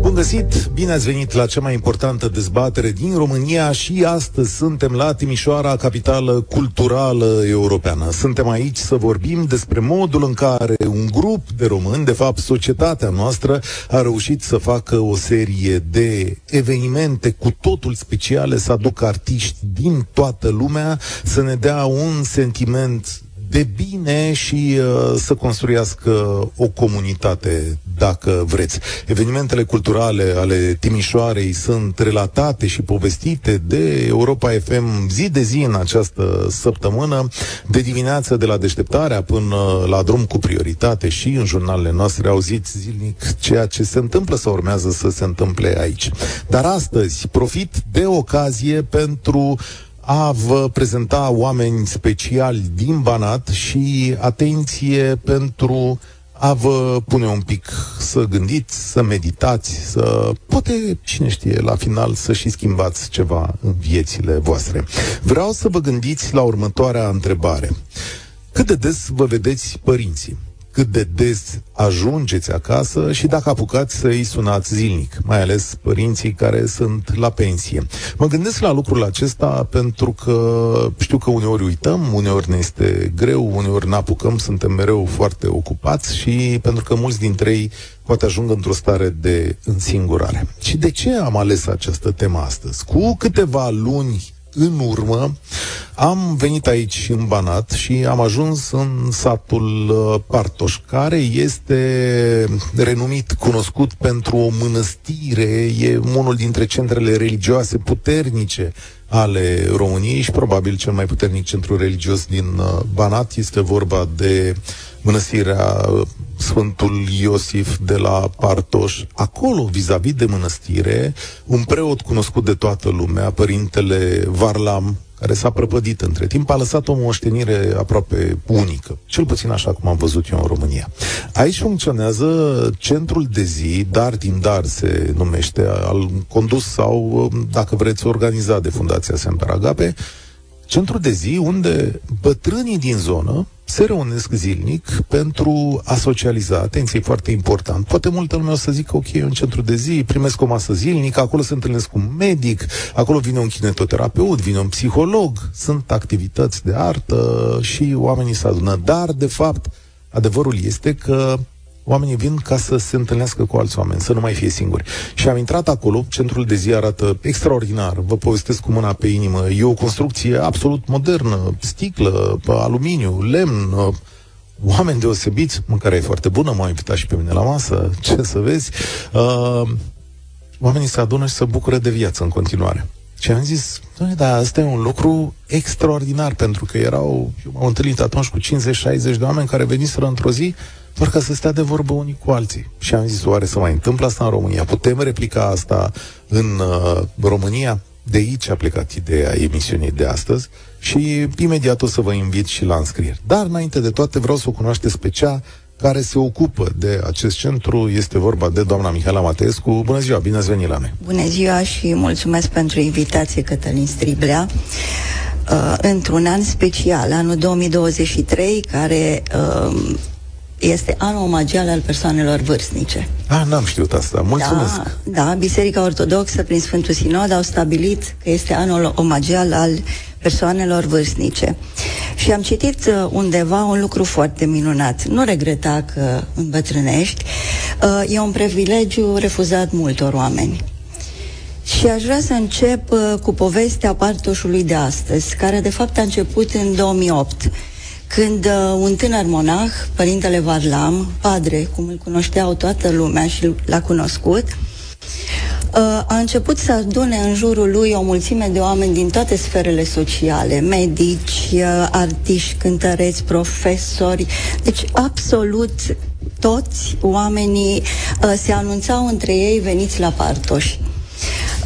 Bun găsit! Bine ați venit la cea mai importantă dezbatere din România și astăzi suntem la Timișoara, capitală culturală europeană. Suntem aici să vorbim despre modul în care un grup de români, de fapt societatea noastră, a reușit să facă o serie de evenimente cu totul speciale, să aducă artiști din toată lumea, să ne dea un sentiment de bine și uh, să construiască o comunitate, dacă vreți. Evenimentele culturale ale Timișoarei sunt relatate și povestite de Europa FM zi de zi în această săptămână, de dimineață de la deșteptarea până la drum cu prioritate și în jurnalele noastre auziți zilnic ceea ce se întâmplă sau urmează să se întâmple aici. Dar astăzi profit de ocazie pentru a vă prezenta oameni speciali din Banat și atenție pentru a vă pune un pic să gândiți, să meditați, să poate, cine știe, la final să și schimbați ceva în viețile voastre. Vreau să vă gândiți la următoarea întrebare. Cât de des vă vedeți părinții? Cât de des ajungeți acasă și dacă apucați să îi sunați zilnic, mai ales părinții care sunt la pensie. Mă gândesc la lucrul acesta pentru că știu că uneori uităm, uneori ne este greu, uneori ne apucăm, suntem mereu foarte ocupați și pentru că mulți dintre ei poate ajung într-o stare de însingurare. Și de ce am ales această temă astăzi? Cu câteva luni în urmă am venit aici în Banat și am ajuns în satul uh, Partoș, care este renumit, cunoscut pentru o mănăstire, e unul dintre centrele religioase puternice ale României și probabil cel mai puternic centru religios din uh, Banat. Este vorba de mănăstirea uh, Sfântul Iosif de la Partoș. Acolo, vis-a-vis de mănăstire, un preot cunoscut de toată lumea, părintele Varlam, care s-a prăpădit între timp, a lăsat o moștenire aproape unică, cel puțin așa cum am văzut eu în România. Aici funcționează centrul de zi, dar din dar se numește, al condus sau, dacă vreți, organizat de Fundația Semper Agape, centru de zi unde bătrânii din zonă se reunesc zilnic pentru a socializa. Atenție, e foarte important. Poate multă lume o să zică, ok, e un centru de zi, primesc o masă zilnică, acolo se întâlnesc cu un medic, acolo vine un kinetoterapeut, vine un psiholog, sunt activități de artă și oamenii se adună. Dar, de fapt, adevărul este că Oamenii vin ca să se întâlnească cu alți oameni, să nu mai fie singuri. Și am intrat acolo, centrul de zi arată extraordinar, vă povestesc cu mâna pe inimă. E o construcție absolut modernă, sticlă, aluminiu, lemn, oameni deosebiți, mâncarea e foarte bună, m-au invitat și pe mine la masă, ce să vezi. Uh, oamenii se adună și se bucură de viață în continuare. Și am zis, doamne, dar asta e un lucru extraordinar, pentru că erau, eu m-am întâlnit atunci cu 50-60 de oameni care veniseră într-o zi doar ca să stea de vorbă unii cu alții. Și am zis, oare să mai întâmplă asta în România? Putem replica asta în uh, România? De aici a plecat ideea emisiunii de astăzi și imediat o să vă invit și la înscrieri. Dar, înainte de toate, vreau să o cunoașteți pe cea care se ocupă de acest centru. Este vorba de doamna Mihaela Mateescu. Bună ziua, bine ați venit la noi! Bună ziua și mulțumesc pentru invitație, Cătălin Striblea. Uh, într-un an special, anul 2023, care uh, este anul omagial al persoanelor vârstnice. Ah, n-am știut asta. Mulțumesc. Da, da, Biserica Ortodoxă, prin Sfântul Sinod, au stabilit că este anul omagial al persoanelor vârstnice. Și am citit uh, undeva un lucru foarte minunat. Nu regreta că îmbătrânești. Uh, e un privilegiu refuzat multor oameni. Și aș vrea să încep uh, cu povestea partoșului de astăzi, care de fapt a început în 2008 când uh, un tânăr monah, părintele Varlam, padre, cum îl cunoșteau toată lumea și l-a cunoscut, uh, a început să adune în jurul lui o mulțime de oameni din toate sferele sociale, medici, uh, artiști, cântăreți, profesori, deci absolut toți oamenii uh, se anunțau între ei veniți la partoși.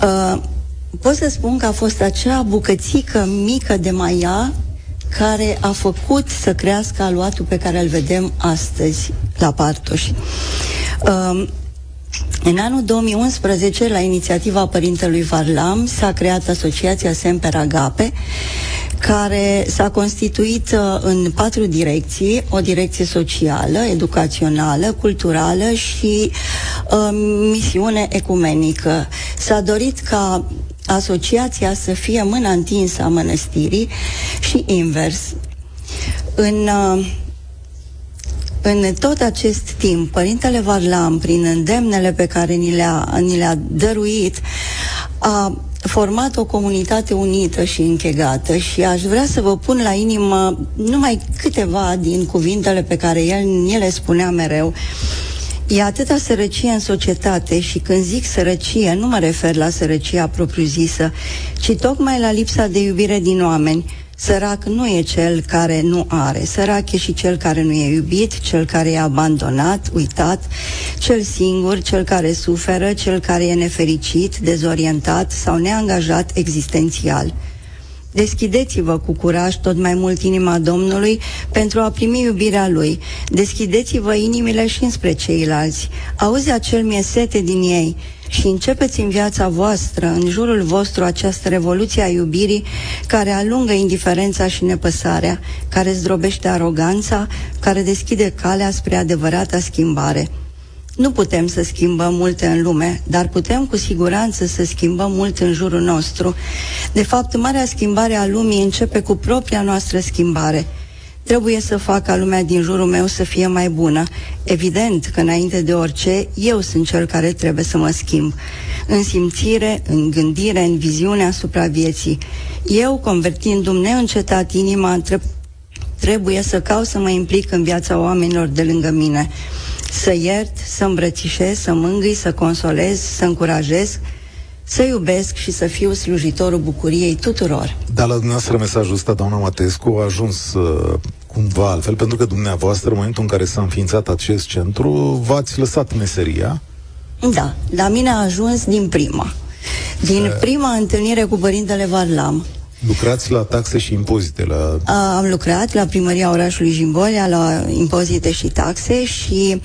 Uh, pot să spun că a fost acea bucățică mică de maia care a făcut să crească aluatul pe care îl vedem astăzi la Partoș. Um, În anul 2011, la inițiativa Părintelui Varlam, s-a creat Asociația Semper Agape, care s-a constituit uh, în patru direcții, o direcție socială, educațională, culturală și uh, misiune ecumenică. S-a dorit ca asociația să fie mâna întinsă a mănăstirii și invers. În uh, în tot acest timp, Părintele Varlam, prin îndemnele pe care ni le-a, ni le-a dăruit, a format o comunitate unită și închegată și aș vrea să vă pun la inimă numai câteva din cuvintele pe care el ni le spunea mereu. E atâta sărăcie în societate și când zic sărăcie, nu mă refer la sărăcia propriu-zisă, ci tocmai la lipsa de iubire din oameni Sărac nu e cel care nu are, sărac e și cel care nu e iubit, cel care e abandonat, uitat, cel singur, cel care suferă, cel care e nefericit, dezorientat sau neangajat existențial. Deschideți-vă cu curaj tot mai mult inima Domnului pentru a primi iubirea Lui. Deschideți-vă inimile și înspre ceilalți. Auzi acel miesete din ei și începeți în viața voastră, în jurul vostru, această revoluție a iubirii care alungă indiferența și nepăsarea, care zdrobește aroganța, care deschide calea spre adevărata schimbare. Nu putem să schimbăm multe în lume, dar putem cu siguranță să schimbăm mult în jurul nostru. De fapt, marea schimbare a lumii începe cu propria noastră schimbare – Trebuie să fac ca lumea din jurul meu să fie mai bună. Evident că înainte de orice, eu sunt cel care trebuie să mă schimb. În simțire, în gândire, în viziune asupra vieții. Eu, convertindu-mi neîncetat inima, trebuie să caut să mă implic în viața oamenilor de lângă mine. Să iert, să îmbrățișez, să mângâi, să consolez, să încurajez, să iubesc și să fiu slujitorul bucuriei tuturor. Dar la dumneavoastră mesajul ăsta, doamna Matescu, a ajuns uh, cumva altfel, pentru că dumneavoastră, în momentul în care s-a înființat acest centru, v-ați lăsat meseria? Da, la mine a ajuns din prima. Din uh, prima întâlnire cu Părintele Varlam. Lucrați la taxe și impozite? La... A, am lucrat la primăria orașului Jimbolia, la impozite și taxe și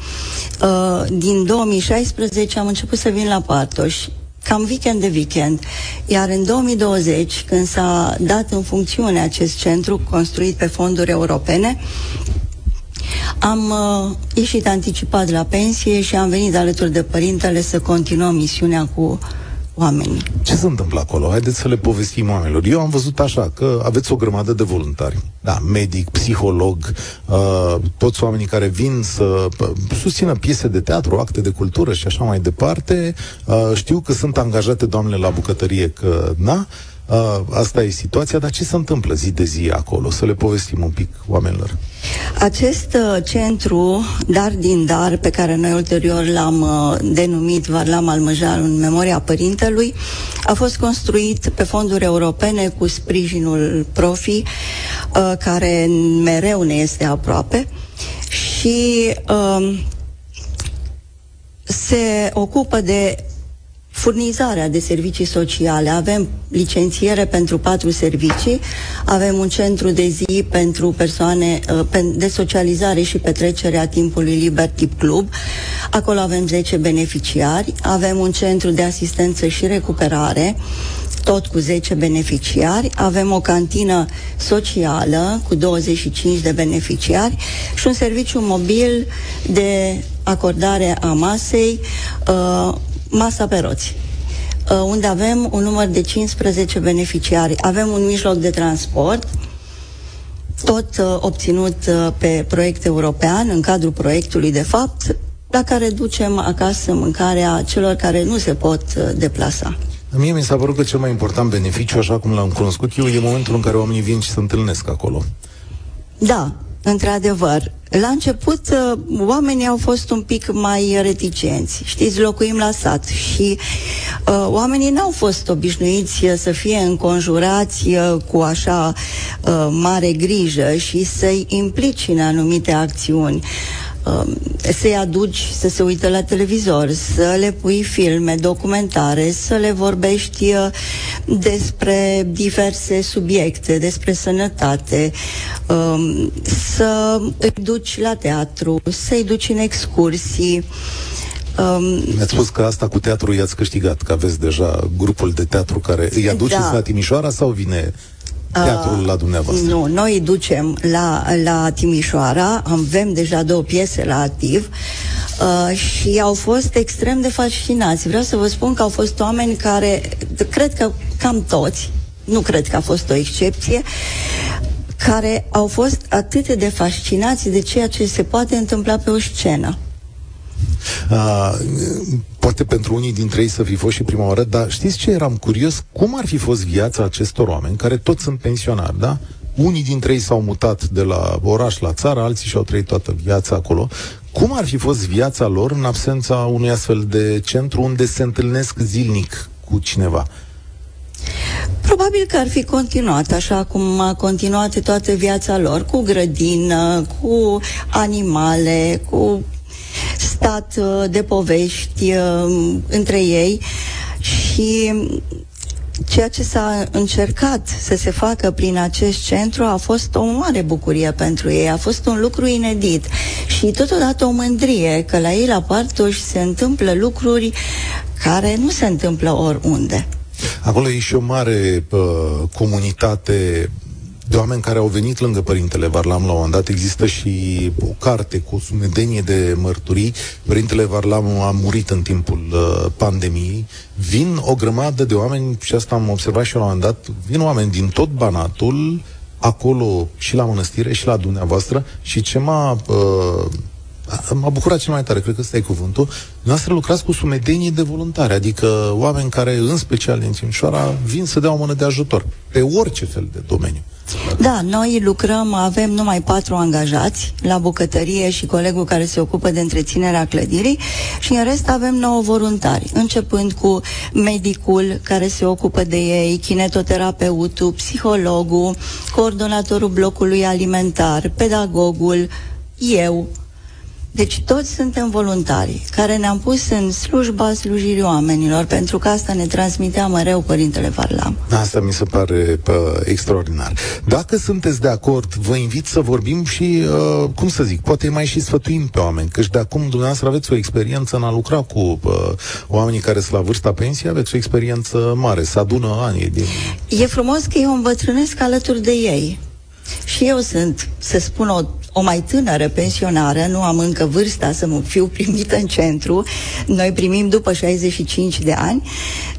uh, din 2016 am început să vin la Partoș cam weekend de weekend. Iar în 2020, când s-a dat în funcțiune acest centru construit pe fonduri europene, am uh, ieșit anticipat la pensie și am venit alături de părintele să continuăm misiunea cu oamenii. Ce se întâmplă acolo? Haideți să le povestim oamenilor. Eu am văzut așa că aveți o grămadă de voluntari. Da, medic, psiholog, uh, toți oamenii care vin să uh, susțină piese de teatru, acte de cultură și așa mai departe. Uh, știu că sunt angajate doamnele la bucătărie, că na, Uh, asta e situația, dar ce se întâmplă zi de zi acolo? Să le povestim un pic oamenilor. Acest uh, centru, Dar din Dar, pe care noi ulterior l-am uh, denumit Varlam Almăjar în memoria părintelui, a fost construit pe fonduri europene cu sprijinul profi, uh, care mereu ne este aproape și uh, se ocupă de furnizarea de servicii sociale. Avem licențiere pentru patru servicii, avem un centru de zi pentru persoane uh, de socializare și petrecere a timpului liber tip club. Acolo avem 10 beneficiari, avem un centru de asistență și recuperare, tot cu 10 beneficiari, avem o cantină socială cu 25 de beneficiari și un serviciu mobil de acordare a masei, uh, Masa pe roți uh, unde avem un număr de 15 beneficiari. Avem un mijloc de transport, tot uh, obținut uh, pe proiect european, în cadrul proiectului de fapt, la care ducem acasă mâncarea celor care nu se pot deplasa. Mie mi s-a părut că cel mai important beneficiu, așa cum l-am cunoscut eu, e momentul în care oamenii vin și se întâlnesc acolo. Da, Într-adevăr, la început uh, oamenii au fost un pic mai reticenți. Știți, locuim la sat și uh, oamenii n-au fost obișnuiți uh, să fie înconjurați uh, cu așa uh, mare grijă și să-i implici în anumite acțiuni. Uh, Um, să-i aduci să se uită la televizor, să le pui filme, documentare, să le vorbești uh, despre diverse subiecte, despre sănătate, um, să îi duci la teatru, să-i duci în excursii. Um, Mi-ați spus că asta cu teatru i-ați câștigat, că aveți deja grupul de teatru care îi aduceți da. la Timișoara sau vine teatrul la dumneavoastră? Nu, noi îi ducem la, la Timișoara, avem deja două piese la activ uh, și au fost extrem de fascinați. Vreau să vă spun că au fost oameni care, cred că cam toți, nu cred că a fost o excepție, care au fost atât de fascinați de ceea ce se poate întâmpla pe o scenă. Uh, poate pentru unii dintre ei să fi fost și prima oară, dar știți ce eram curios? Cum ar fi fost viața acestor oameni, care toți sunt pensionari, da? Unii dintre ei s-au mutat de la oraș la țară, alții și-au trăit toată viața acolo. Cum ar fi fost viața lor în absența unui astfel de centru unde se întâlnesc zilnic cu cineva? Probabil că ar fi continuat așa cum a continuat toată viața lor, cu grădină, cu animale, cu stat uh, de povești uh, între ei și ceea ce s-a încercat să se facă prin acest centru a fost o mare bucurie pentru ei, a fost un lucru inedit și totodată o mândrie că la ei la Partoș se întâmplă lucruri care nu se întâmplă oriunde. Acolo e și o mare uh, comunitate de oameni care au venit lângă Părintele Varlam la un moment dat. Există și o carte cu o sumedenie de mărturii. Părintele Varlam a murit în timpul uh, pandemiei. Vin o grămadă de oameni, și asta am observat și eu la un moment dat, vin oameni din tot Banatul, acolo și la mănăstire și la dumneavoastră și ce m-a uh, m-a bucurat cel mai tare, cred că ăsta e cuvântul, noastră lucrați cu sumedenii de voluntari, adică oameni care, în special din Timișoara, vin să dea o mână de ajutor, pe orice fel de domeniu. Da, noi lucrăm, avem numai patru angajați la bucătărie și colegul care se ocupă de întreținerea clădirii și în rest avem nouă voluntari, începând cu medicul care se ocupă de ei, kinetoterapeutul, psihologul, coordonatorul blocului alimentar, pedagogul, eu, deci toți suntem voluntari care ne-am pus în slujba slujirii oamenilor, pentru că asta ne transmitea mereu Părintele Varlam. Asta mi se pare pă, extraordinar. Dacă sunteți de acord, vă invit să vorbim și, uh, cum să zic, poate mai și sfătuim pe oameni, căci de acum dumneavoastră aveți o experiență în a lucra cu uh, oamenii care sunt la vârsta pensiei, aveți o experiență mare, să adună ani din... E frumos că eu îmbătrânesc alături de ei. Și eu sunt, să spun, o, o mai tânără pensionară, nu am încă vârsta să mă fiu primită în centru, noi primim după 65 de ani,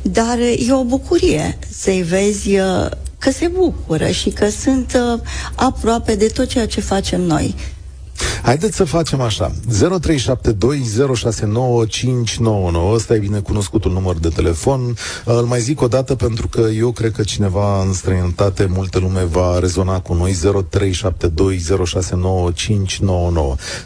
dar e o bucurie să-i vezi uh, că se bucură și că sunt uh, aproape de tot ceea ce facem noi. Haideți să facem așa. 0372069599. Ăsta e binecunoscutul număr de telefon. Îl mai zic o dată pentru că eu cred că cineva în străinătate, multă lume va rezona cu noi. 0372069599.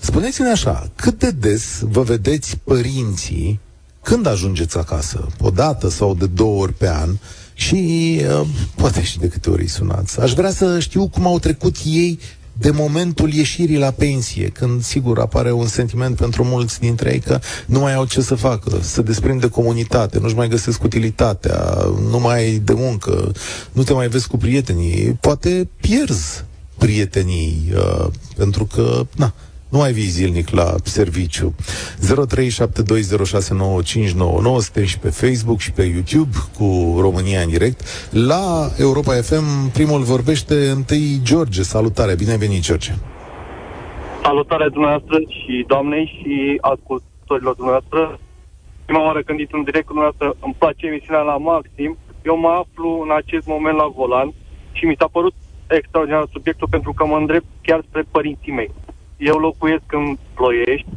Spuneți-ne așa, cât de des vă vedeți părinții când ajungeți acasă? O dată sau de două ori pe an? Și uh, poate și de câte ori îi sunați. Aș vrea să știu cum au trecut ei de momentul ieșirii la pensie, când sigur apare un sentiment pentru mulți dintre ei că nu mai au ce să facă, să desprind de comunitate, nu-și mai găsesc utilitatea, nu mai ai de muncă, nu te mai vezi cu prietenii, poate pierzi prietenii, uh, pentru că, na, nu mai vii zilnic la serviciu. 0372069599 suntem și pe Facebook și pe YouTube cu România în direct. La Europa FM, primul vorbește întâi George. Salutare, bine ai venit, George. Salutare dumneavoastră și doamnei și ascultătorilor dumneavoastră. Prima oară când intru în direct cu dumneavoastră, îmi place emisiunea la maxim. Eu mă aflu în acest moment la volan și mi s-a părut extraordinar subiectul pentru că mă îndrept chiar spre părinții mei. Eu locuiesc în Ploiești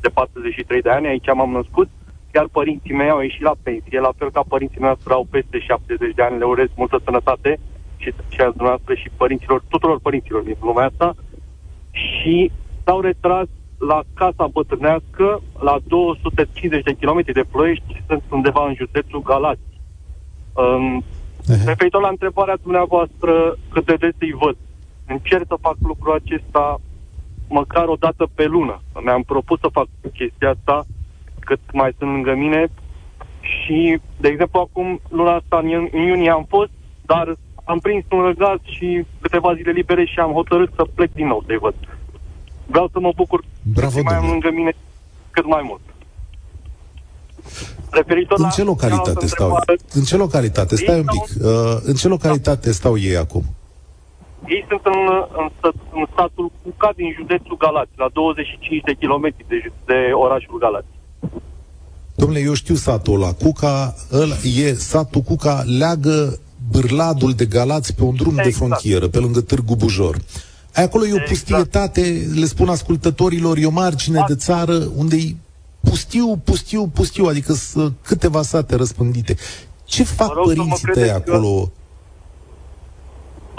de 43 de ani, aici m-am născut, chiar părinții mei au ieșit la pensie, la fel ca părinții mei au peste 70 de ani, le urez multă sănătate și, și a dumneavoastră și părinților, tuturor părinților din lumea asta. Și s-au retras la casa bătrânească la 250 de kilometri de Ploiești, sunt undeva în județul Galați. Um, referitor la întrebarea dumneavoastră cât de des îi văd, încerc să fac lucrul acesta măcar o dată pe lună. Mi-am propus să fac chestia asta cât mai sunt lângă mine și, de exemplu, acum, luna asta, în, în iunie am fost, dar am prins un răgaz și câteva zile libere și am hotărât să plec din nou să-i văd. Vreau să mă bucur Bravo, mai am lângă mine cât mai mult. Referitor În la ce localitate cealaltă stau? întrebare, În ce localitate? Stai un pic. Uh, în ce localitate stau ei acum? Ei sunt în, în, stat- în statul Cuca din județul Galați, la 25 de kilometri de, ju- de orașul Galați. Domnule, eu știu satul ăla. Cuca, ăla, e, satul Cuca leagă bârladul de Galați pe un drum de Exact. frontieră, pe lângă Târgu Bujor. Ai acolo e o Exact. pustietate, le spun ascultătorilor, e o margine de țară unde e pustiu, pustiu, pustiu, adică sunt câteva sate răspândite. Ce fac Vă rog să mă părinții tăi credeți că- acolo?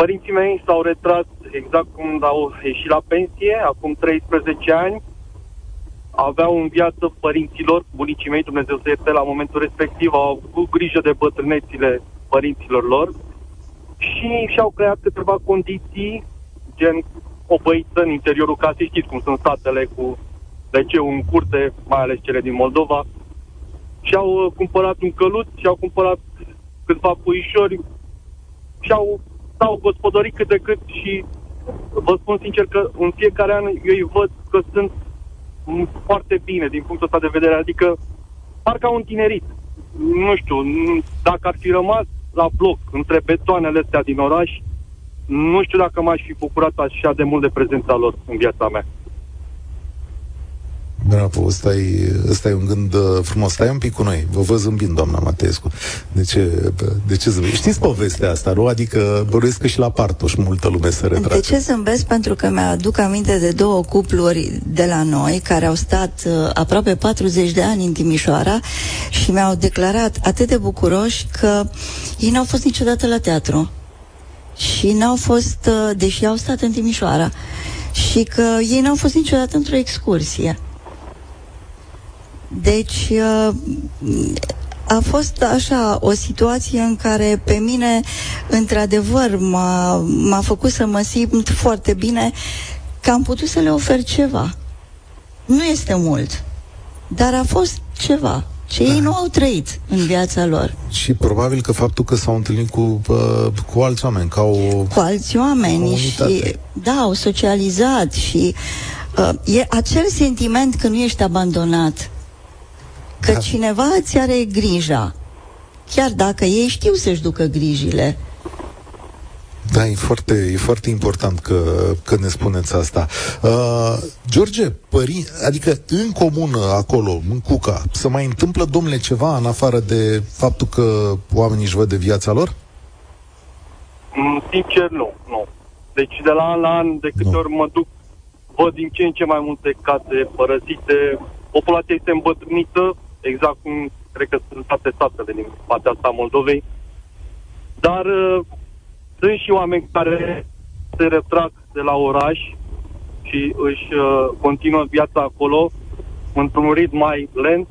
Părinții mei s-au retras exact cum au ieșit la pensie, acum 13 ani. Aveau în viață părinților, bunicii mei, Dumnezeu să ierte, la momentul respectiv, au avut grijă de bătrânețile părinților lor și și-au creat câteva condiții, gen o băiță în interiorul casei, știți cum sunt satele cu liceu în curte, mai ales cele din Moldova, și-au uh, cumpărat un căluț, și-au cumpărat câțiva puișori, și-au s-au gospodărit cât de cât și vă spun sincer că în fiecare an eu îi văd că sunt m, foarte bine din punctul ăsta de vedere, adică parcă au un tinerit. Nu știu, n- dacă ar fi rămas la bloc între betoanele astea din oraș, nu știu dacă m-aș fi bucurat așa de mult de prezența lor în viața mea. Bravo, ăsta e, ăsta e un gând uh, frumos. Stai un pic cu noi. Vă văd zâmbind, doamna Matescu. De ce, de ce zâmbind? Știți povestea asta, nu? Adică bănuiesc că și la Partoș multă lume se retrage. De ce zâmbesc? Pentru că mi-aduc aminte de două cupluri de la noi care au stat uh, aproape 40 de ani în Timișoara și mi-au declarat atât de bucuroși că ei n-au fost niciodată la teatru și n-au fost, uh, deși au stat în Timișoara, și că ei n-au fost niciodată într-o excursie. Deci, uh, a fost așa o situație în care pe mine, într-adevăr, m-a, m-a făcut să mă simt foarte bine că am putut să le ofer ceva. Nu este mult, dar a fost ceva ce ei nu au trăit în viața lor. Și probabil că faptul că s-au întâlnit cu, uh, cu alți oameni, ca o... cu alți oameni și Comunitate. da, au socializat și uh, e acel sentiment că nu ești abandonat, că Da. cineva îți are grija, chiar dacă ei știu să-și ducă grijile. Da, e foarte, e foarte important că, că ne spuneți asta. Uh, George, părin, adică în comună, acolo, în Cuca, se mai întâmplă, domnule, ceva în afară de faptul că oamenii își văd de viața lor? Mm, Sincer, nu, nu. Deci de la an la an, de câte Nu. ori mă duc, văd din ce în ce mai multe case părăsite, populația este îmbătrânită, exact cum cred că sunt toate statele din partea asta a Moldovei, dar uh, sunt și oameni care se retrag de la oraș și își uh, continuă viața acolo într-un ritm mai lent.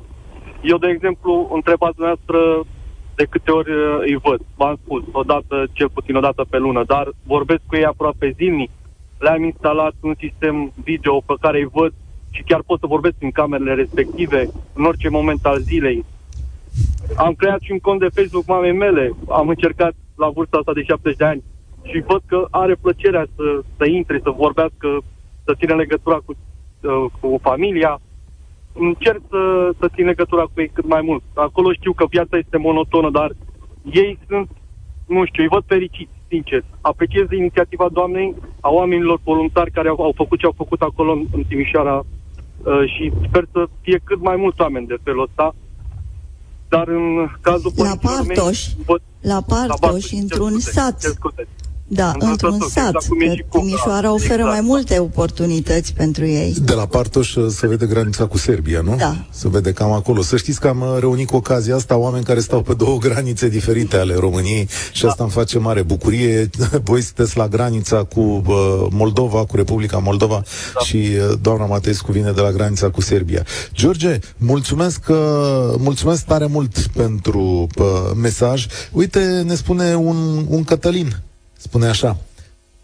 Eu, de exemplu, întrebați dumneavoastră de câte ori uh, îi văd. V-am spus, o dată, cel puțin o dată pe lună, dar vorbesc cu ei aproape zilnic. Le-am instalat un sistem video pe care îi văd și chiar pot să vorbesc în camerele respective în orice moment al zilei. Am creat și un cont de Facebook mamei mele. Am încercat la vârsta asta de 70 de ani și văd că are plăcerea să, să intre, să vorbească, să țină legătura cu, uh, cu familia. Încerc să, să țin legătura cu ei cât mai mult. Acolo știu că viața este monotonă, dar ei sunt, nu știu, îi văd fericiți, sincer. Apreciez inițiativa doamnei, a oamenilor voluntari care au, au făcut ce au făcut acolo în, în Timișoara uh, și sper să fie cât mai mulți oameni de felul ăsta. Dar în cazul La părinților mei, Partoș, văd- la Partoș, Partoș, într-un cer scuze, sat. cer scuze. Da, Într-un într-un sat, sat, exact cum e că și Cuca, Timișoara oferă exact. mai multe oportunități pentru ei. De la Partoș uh, se vede granița cu Serbia, nu? Da. Se vede cam acolo. Să știți că am uh, reunit cu ocazia asta oameni care stau pe două granițe diferite ale României și asta îmi face mare bucurie. Voi sunteți la granița cu uh, Moldova, cu Republica Moldova da. și uh, doamna Matescu vine de la granița cu Serbia. George, mulțumesc, uh, mulțumesc tare mult pentru uh, mesaj. Uite, ne spune un, un Cătălin, spune așa.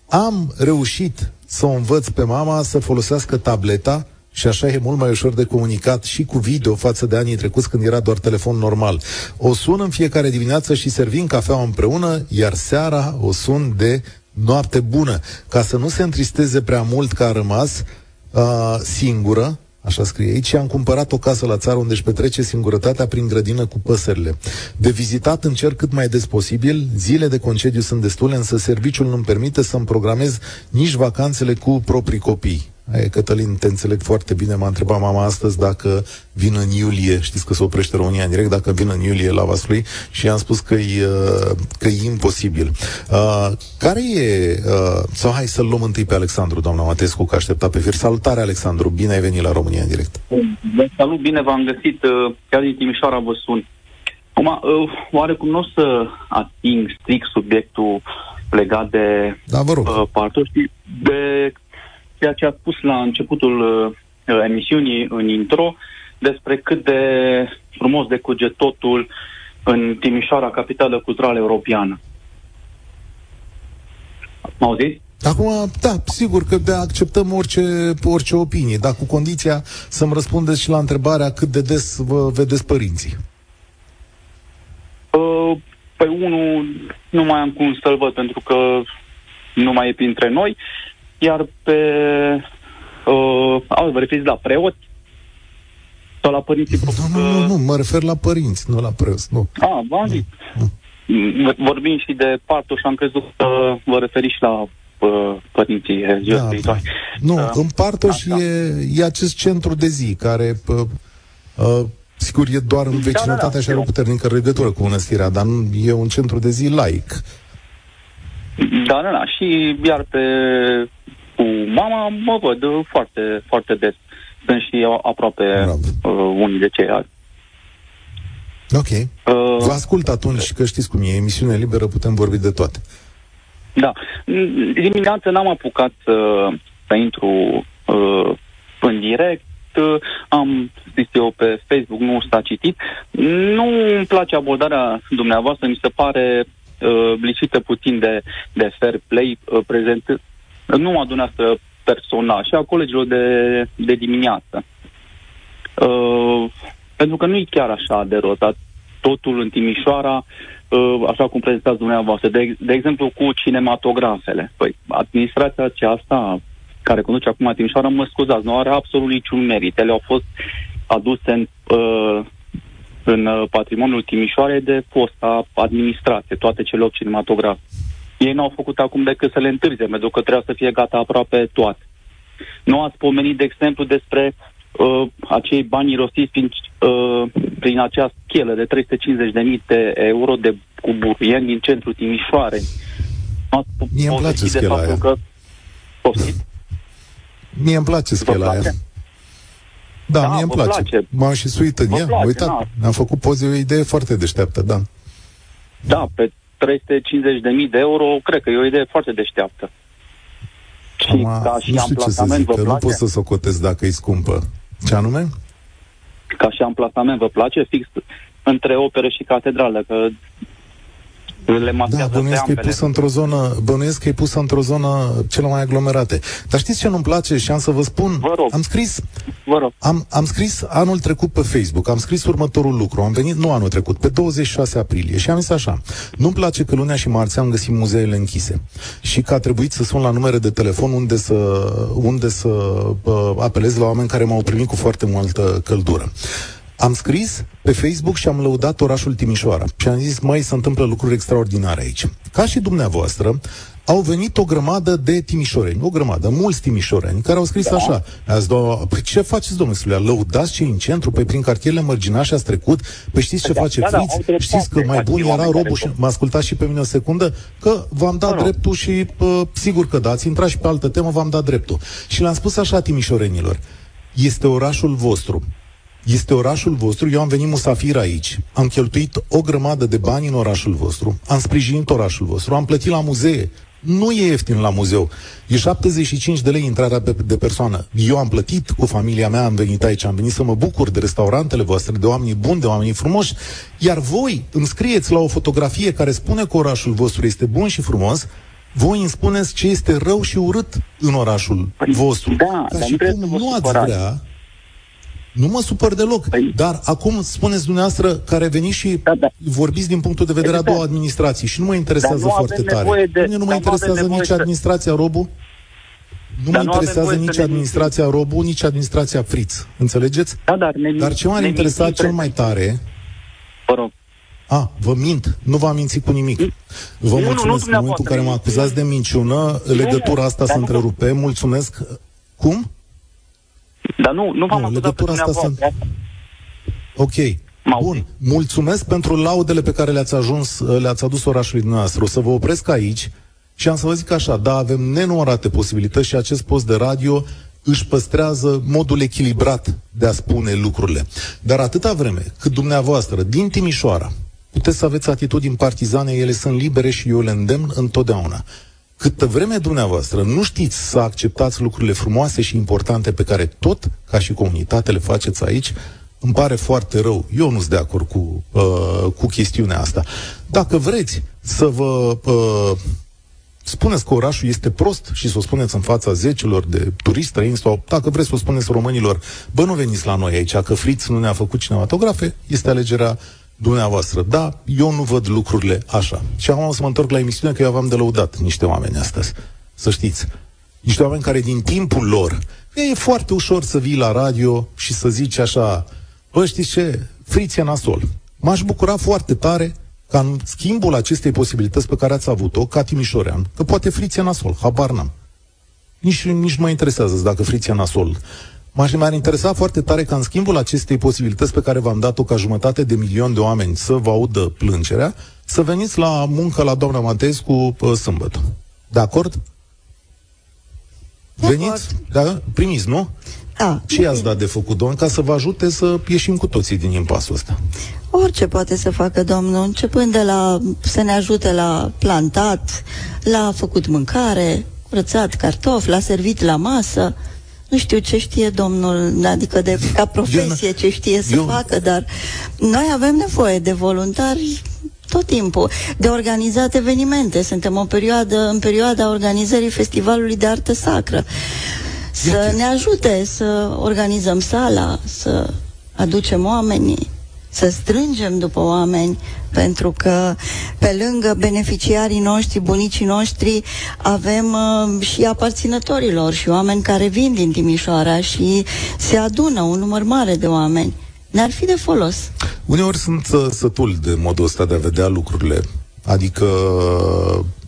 Am reușit să o învăț pe mama să folosească tableta și așa e mult mai ușor de comunicat și cu video față de anii trecuți când era doar telefon normal. O sun în fiecare dimineață și servim cafeaua împreună, iar seara o sun de noapte bună, ca să nu se întristeze prea mult că a rămas uh, singură, așa scrie aici, și am cumpărat o casă la țară unde își petrece singurătatea prin grădină cu păsările. De vizitat încerc cât mai des posibil, zile de concediu sunt destule, însă serviciul nu-mi permite să-mi programez nici vacanțele cu proprii copii. Aia, Cătălin, te înțeleg foarte bine. M-a întrebat mama astăzi dacă vin în iulie, știți că se oprește România în direct, dacă vin în iulie la Vaslui și i-am spus că e, că e imposibil. Uh, care e, uh, sau hai să-l luăm întâi pe Alexandru, doamna Matescu, că aștepta pe fir. Salutare, Alexandru, bine ai venit la România în direct. Salut, bine v-am găsit, uh, chiar din Timișoara vă sun. Acum, uh, oarecum nu o să ating strict subiectul legat de Da, vă rog. uh, partoși, de ceea ce a spus la începutul uh, emisiunii în intro despre cât de frumos decurge totul în Timișoara, capitală culturală europeană. M-au zis? Acum, da, sigur că de acceptăm orice, orice opinie, dar cu condiția să-mi răspundeți și la întrebarea cât de des vă vedeți părinții. Uh, Păi unul nu mai am cum să-l văd pentru că nu mai e printre noi, iar pe... Uh, au, vă referiți la preot? Sau la părinții Nu, proprii? nu, nu, nu, mă refer la părinți, nu la preoți, nu. A, v-am zis. M- Vorbim și de partul și am crezut că vă referiți și la uh, părinții ziua Da, viitoare. Nu, Da. în Partoș Da, da. e, e acest centru de zi care, uh, uh, sigur, e doar în Da, vecinătatea da, da. și are o puternică legătură cu Mănăstirea, dar nu, e un centru de zi laic. Da, da, da. Și iar pe cu mama mă văd uh, foarte, foarte des. Sunt și eu aproape Bravo. uh, unii de ceilalți. Ok. Uh, Vă ascult atunci, că știți cum e, emisiune liberă, putem vorbi de toate. Da. Mm, Dimineața n-am apucat să, să intru uh, în direct. Uh, am scris eu pe Facebook, nu s-a citit. Nu îmi place abordarea dumneavoastră, mi se pare uh, lipsită puțin de, de fair play uh, prezent, nu a dumneavoastră personal, și a colegilor de, de dimineață. Uh, pentru că nu e chiar așa de rotat. Totul în Timișoara, uh, așa cum prezentați dumneavoastră, de, de exemplu cu cinematografele. Păi, administrația aceasta care conduce acum Timișoara, mă scuzați, nu are absolut niciun merit. Ele au fost aduse în, uh, în uh, patrimoniul Timișoarei de fosta administrație, toate cele 8 cinematografe. Ei n-au făcut acum decât să le întârzie, pentru că trebuia să fie gata aproape toate. Nu ați pomenit, de exemplu, despre uh, acei bani rosiți prin, uh, prin acea schelă de 350.000 de euro de cu buruieni din centrul Timișoarei. Nu ați po- Mie îmi place povestit de schela faptul aia. Că... Poftiți? Mie îmi place schela aia. place? Da, Da, mie îmi vă place. place. M-am și suit în Vă ea. place, Uitați, da. am făcut poze, o idee foarte deșteaptă, da. Da, pe 350.000 de euro, cred că e o idee foarte deșteaptă. Și Acum, ca și nu știu ce să amplasament zic, vă că nu place? pot să socotesc dacă e scumpă. Ce anume? Ca și amplasament vă place? Fix între operă și catedrală, că le Da, masează pe bănuiesc că e ambele. pusă într-o zonă, bănuiesc că e pusă într-o zonă cele mai aglomerate. Dar știți ce nu-mi place și am să vă spun? Vă rog. Am scris, Vă rog. am, am scris anul trecut pe Facebook, am scris următorul lucru. Am venit, nu anul trecut, pe 26 aprilie și am zis așa. Nu-mi place că lunea și marțea am găsit muzeele închise și că a trebuit să sun la numere de telefon unde să, unde să uh, apelez la oameni care m-au primit cu foarte multă căldură. Am scris pe Facebook și am lăudat orașul Timișoara și am zis, mai se întâmplă lucruri extraordinare aici. Ca și dumneavoastră, au venit o grămadă de timișoreni, o grămadă, mulți timișoreni, care au scris da. așa. Ați doua, păi ce faceți, domnule Sulea? Lăudați ce în centru, păi prin cartierele mărginașe ați trecut, păi știți ce Da, face da, da, Friț? au dreptate știți că mai bun acei era oameni care robul și... tot- Mă ascultați și pe mine o secundă? Că v-am dat Mă rog. dreptul și uh, sigur că da, ați intrat și pe altă temă, v-am dat dreptul. Și le-am spus așa timișorenilor, este orașul vostru. Este orașul vostru, eu am venit musafir aici, am cheltuit o grămadă de bani în orașul vostru, am sprijinit orașul vostru, am plătit la muzee, nu e ieftin la muzeu. E 75 de lei intrarea pe, de persoană. Eu am plătit cu familia mea, am venit aici, am venit să mă bucur de restaurantele voastre, de oamenii buni, de oamenii frumoși, iar voi îmi scrieți la o fotografie care spune că orașul vostru este bun și frumos, voi îmi spuneți ce este rău și urât în orașul Păi, vostru. da, Ca dar și nu trebuie cum să vă nu ați supărați. vrea nu mă supăr deloc. Păi- Dar acum spuneți dumneavoastră care veniți și Da, da. vorbiți din punctul de vedere a Exact. două administrații și nu mă interesează Dar nu foarte avem tare. nevoie de- Mine nu mă dar nu avem interesează nevoie nici să- administrația, Robu. Nu dar mă nu interesează nici administrația ne... Robu, nici administrația Friț. Înțelegeți? Da, dar, ne dar ce m-ar interesa cel mai tare... Vă rog. A, vă mint. Nu v-am mințit cu nimic. Vă nu, mulțumesc. Nu, nu, în momentul în care mă acuzați de minciună, legătura asta se întrerupe. Mulțumesc. Cum? Dar nu, nu v-am nu, legătura asta se... Ok. Bun. Mulțumesc pentru laudele pe care le-ați ajuns, le-ați adus orașului dumneavoastră. O să vă opresc aici și am să vă zic așa, da, avem nenumărate posibilități și acest post de radio își păstrează modul echilibrat de a spune lucrurile. Dar atâta vreme cât dumneavoastră, din Timișoara, puteți să aveți atitudini partizane, ele sunt libere și eu le îndemn întotdeauna. Câtă vreme dumneavoastră nu știți să acceptați lucrurile frumoase și importante pe care tot, ca și comunitate, le faceți aici, îmi pare foarte rău. Eu nu sunt de acord cu, uh, cu chestiunea asta. Dacă vreți să vă uh, spuneți că orașul este prost și să o spuneți în fața zecilor de turiști străini sau dacă vreți să o spuneți românilor, bă, nu veniți la noi aici, că Friț nu ne-a făcut cinematografe, este alegerea dumneavoastră. Da, eu nu văd lucrurile așa. Și acum o să mă întorc la emisiune, că eu aveam de lăudat niște oameni astăzi. Să știți. Niște oameni care din timpul lor, e foarte ușor să vii la radio și să zici așa, bă, știți ce, friție nasol. M-aș bucura foarte tare ca în schimbul acestei posibilități pe care ați avut-o, ca Timișorean, că poate friție nasol, habar n-am. Nici, nici nu mă interesează dacă friție nasol. M-aș mai interesa foarte tare ca în schimbul acestei posibilități pe care v-am dat-o ca jumătate de milion de oameni să vă audă plângerea, să veniți la muncă la doamna Matescu uh, sâmbătă. De acord? De Veniți? Acord. Da? Primiți, nu? Da. Ce i-ați dat de făcut, domn, ca să vă ajute să ieșim cu toții din impasul ăsta? Orice poate să facă domnul, începând de la să ne ajute la plantat, la făcut mâncare, curățat cartofi, la servit la masă. Nu știu ce știe domnul, adică de ca profesie ce știe să eu... facă, dar noi avem nevoie de voluntari tot timpul, de organizat evenimente. Suntem o perioadă, în perioada organizării Festivalului de Artă Sacră. Să ne ajute să organizăm sala, să aducem oamenii să strângem după oameni, pentru că pe lângă beneficiarii noștri, bunicii noștri, avem uh, și aparținătorilor și oameni care vin din Timișoara și se adună un număr mare de oameni. Ne-ar fi de folos. Uneori sunt uh, sătul de modul ăsta de a vedea lucrurile. Adică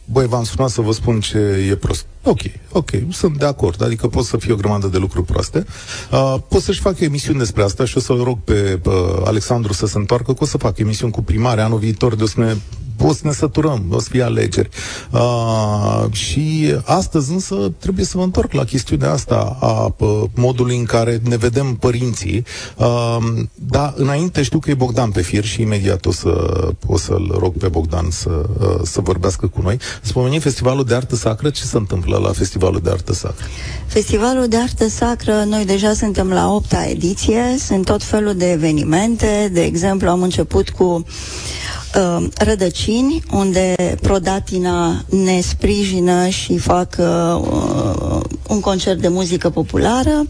băi, v-am sunat să vă spun ce e prost. Ok, ok, sunt de acord, adică pot să fie o grămadă de lucruri proaste. Uh, pot să-și fac emisiuni despre asta și o să-l rog pe uh, Alexandru să se întoarcă, că o să fac emisiuni cu primare anul viitor de o să ne o să ne săturăm, o să fie alegeri. Uh, și astăzi însă trebuie să vă întorc la chestiunea asta a uh, modului în care ne vedem părinții. Uh, dar înainte știu că e Bogdan pe fir și imediat o, să, o să-l rog pe Bogdan să, uh, să vorbească cu noi. Spomeni Festivalul de Artă Sacră. Ce se întâmplă la Festivalul de Artă Sacră? Festivalul de Artă Sacră, noi deja suntem la opta ediție, sunt tot felul de evenimente. De exemplu, am început cu uh, rădăcini, unde Prodatina ne sprijină și fac uh, un concert de muzică populară.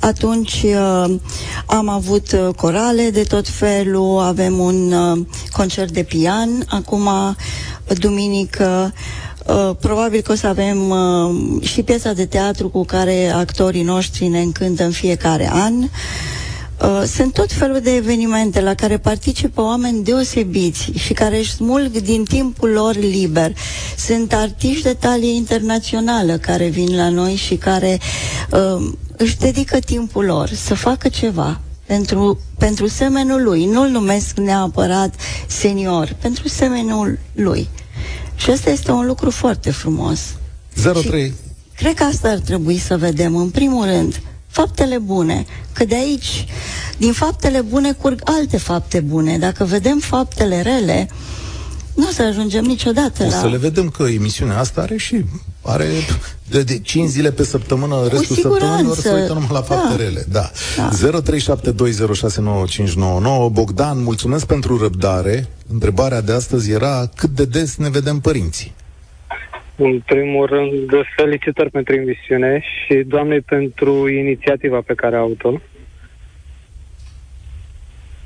Atunci uh, am avut uh, corale de tot felul, avem un uh, concert de pian, acum duminică Uh, probabil că o să avem uh, și piesa de teatru cu care actorii noștri ne încântă în fiecare an. Uh, Uh, sunt tot felul de evenimente la care participă oameni deosebiți și care își smulg din timpul lor liber. Sunt artiști de talie internațională care vin la noi și care uh, își dedică timpul lor să facă ceva pentru, pentru semenul lui. Nu-l numesc neapărat senior, pentru semenul lui. Și asta este un lucru foarte frumos. 03. cred că asta ar trebui să vedem, în primul rând, faptele bune, că de aici, din faptele bune, curg alte fapte bune. Dacă vedem faptele rele, nu o să ajungem niciodată o la... să le vedem că emisiunea asta are și are de, de 5 zile pe săptămână, restul săptămânii să uităm numai la fapte da. rele. Da. da. 0372069599 Bogdan, mulțumesc pentru răbdare. Întrebarea de astăzi era cât de des ne vedem părinții? În primul rând, felicitări pentru emisiune și doamnei pentru inițiativa pe care a avut-o.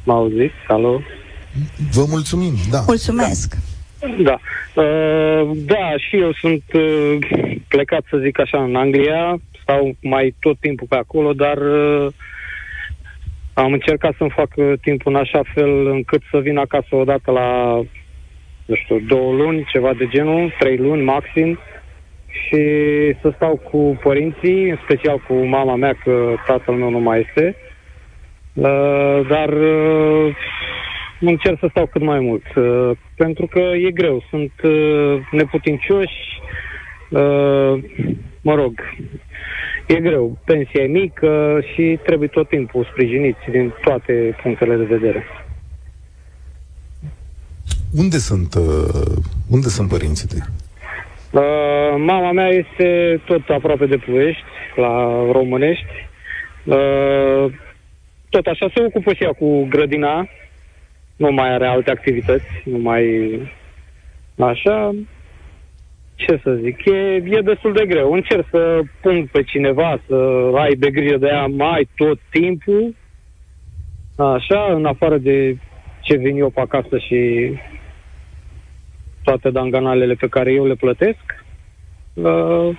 M auziți? Alo? Vă mulțumim, da. Mulțumesc. Da. Uh, da, și eu sunt uh, plecat, să zic așa, în Anglia, stau mai tot timpul pe acolo, dar uh, am încercat să-mi fac uh, timpul în așa fel încât să vin acasă odată la, nu știu, două luni, ceva de genul, trei luni maxim, și să stau cu părinții, în special cu mama mea, că tatăl meu nu mai este. Uh, dar uh, încerc să stau cât mai mult, uh, pentru că e greu. Sunt uh, neputincioși, uh, mă rog, e greu. Pensia e mică și trebuie tot timpul sprijiniți din toate punctele de vedere. Unde sunt, uh, unde sunt părinții tăi? Uh, mama mea este tot aproape de Ploiești, la Românești. Uh, tot așa se ocupă și ea cu grădina, nu mai are alte activități, nu mai... Așa, ce să zic, e, e destul de greu. Încerc să pun pe cineva să aibă grijă de ea mai tot timpul, așa, în afară de ce vin eu pe acasă și toate danganalele pe care eu le plătesc. Uh,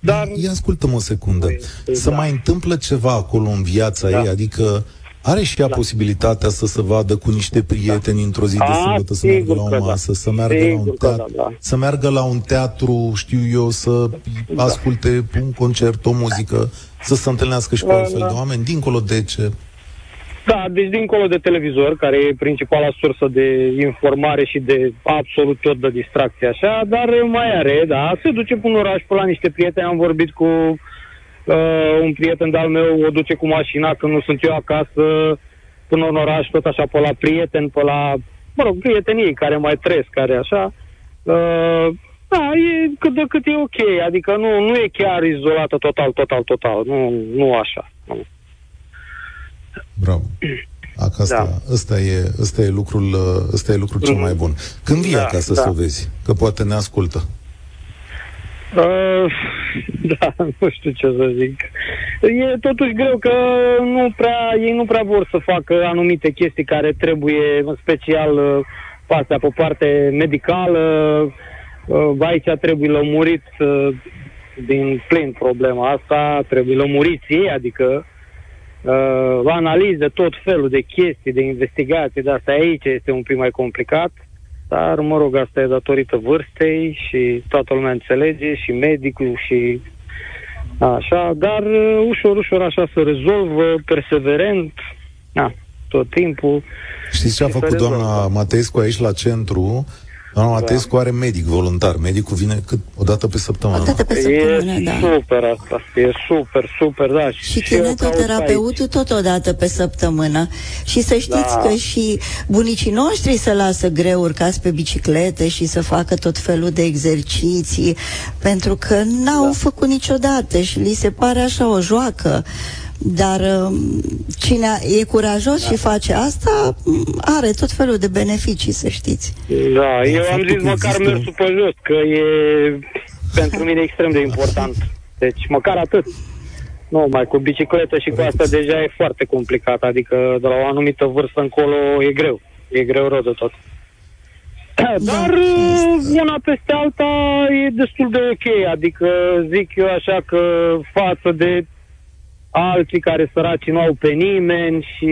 dar... Ia ascultă-mă o secundă. Să mai întâmplă ceva acolo în viața Da. ei, adică are și ea Da. posibilitatea să se vadă cu niște prieteni într-o zi de A, sâmbătă, să meargă sigur la o că da. masă, să meargă la un Sigur că teatru, da, da. să meargă la un teatru, știu eu, să asculte un concert, o muzică, să se întâlnească și cu Da, altfel da. de oameni, dincolo de ce... Da, deci dincolo de televizor, care e principala sursă de informare și de absolut tot de distracție așa, dar mai are, da, se duce pe un oraș pe la niște prieteni, am vorbit cu uh, un prieten de-al meu, o duce cu mașina când nu sunt eu acasă, până în oraș, tot așa pe la prieteni, pe la, mă rog, prietenii care mai trăiesc, care așa. Uh, da, e cât de cât e ok, adică nu, nu e chiar izolată total, total, total, nu, nu așa. Nu. Bravo. Asta, Da. ăsta, e, ăsta, e lucrul, uh, ăsta e lucrul cel Mhm. mai bun. Când vii Da, acasă da. să o vezi? Că poate ne ascultă. Uh, da, nu știu ce să zic. E totuși greu că nu prea, ei nu prea vor să facă anumite chestii care trebuie, în special uh, pe astea, pe parte medicală. Uh, aici trebuie lămurit uh, din plin problema asta, trebuie lămuriți ei, adică uh, analize, tot felul de chestii, de investigații, de asta aici este un pic mai complicat. Dar, mă rog, asta e datorită vârstei și toată lumea înțelege și medicul și așa, dar uh, ușor, ușor așa se rezolvă, perseverent, na, tot timpul. Știți ce a Și făcut se doamna rezolvă. Matescu aici la centru? Doamna Da. Matescu are medic voluntar. Medicul vine cât o dată pe săptămână. O dată pe E săptămână, da. super asta, e super, super, da. Și eu caut kinetoterapeutul tot o dată pe săptămână. Și să știți Da. că și bunicii noștri se lasă greu urcați pe biciclete și să facă tot felul de exerciții, pentru că n-au Da. făcut niciodată și li se pare așa o joacă. Dar um, cine e curajos Da. și face asta, m, are tot felul de beneficii, să știți. Da, eu am faptul zis că măcar există- mersul pe jos, că e pentru mine extrem de important. Deci măcar atât. Nu, mai cu bicicletă și cu asta deja e foarte complicat, adică de la o anumită vârstă încolo e greu. E greu rău de tot. Dar uh, una peste alta e destul de ok, adică zic eu așa că față de alții care săraci nu au pe nimeni și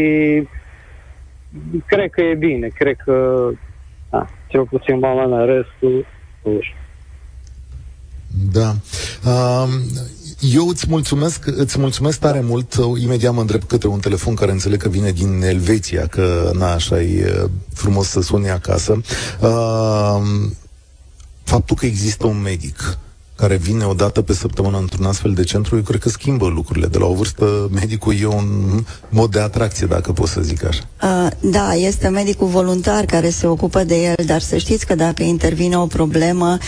cred că e bine, cred că da, cel puțin mama mea, restul nu știu. Da. Um, eu îți mulțumesc, îți mulțumesc tare mult. Imediat mă îndrept către un telefon care înțeleg că vine din Elveția, că na, așa e frumos să suni acasă. Um, faptul că există un medic care vine o dată pe săptămână într-un astfel de centru, eu cred că schimbă lucrurile. De la o vârstă, medicul e un mod de atracție, dacă pot să zic așa. Uh, da, este medicul voluntar care se ocupă de el, dar să știți că dacă intervine o problemă,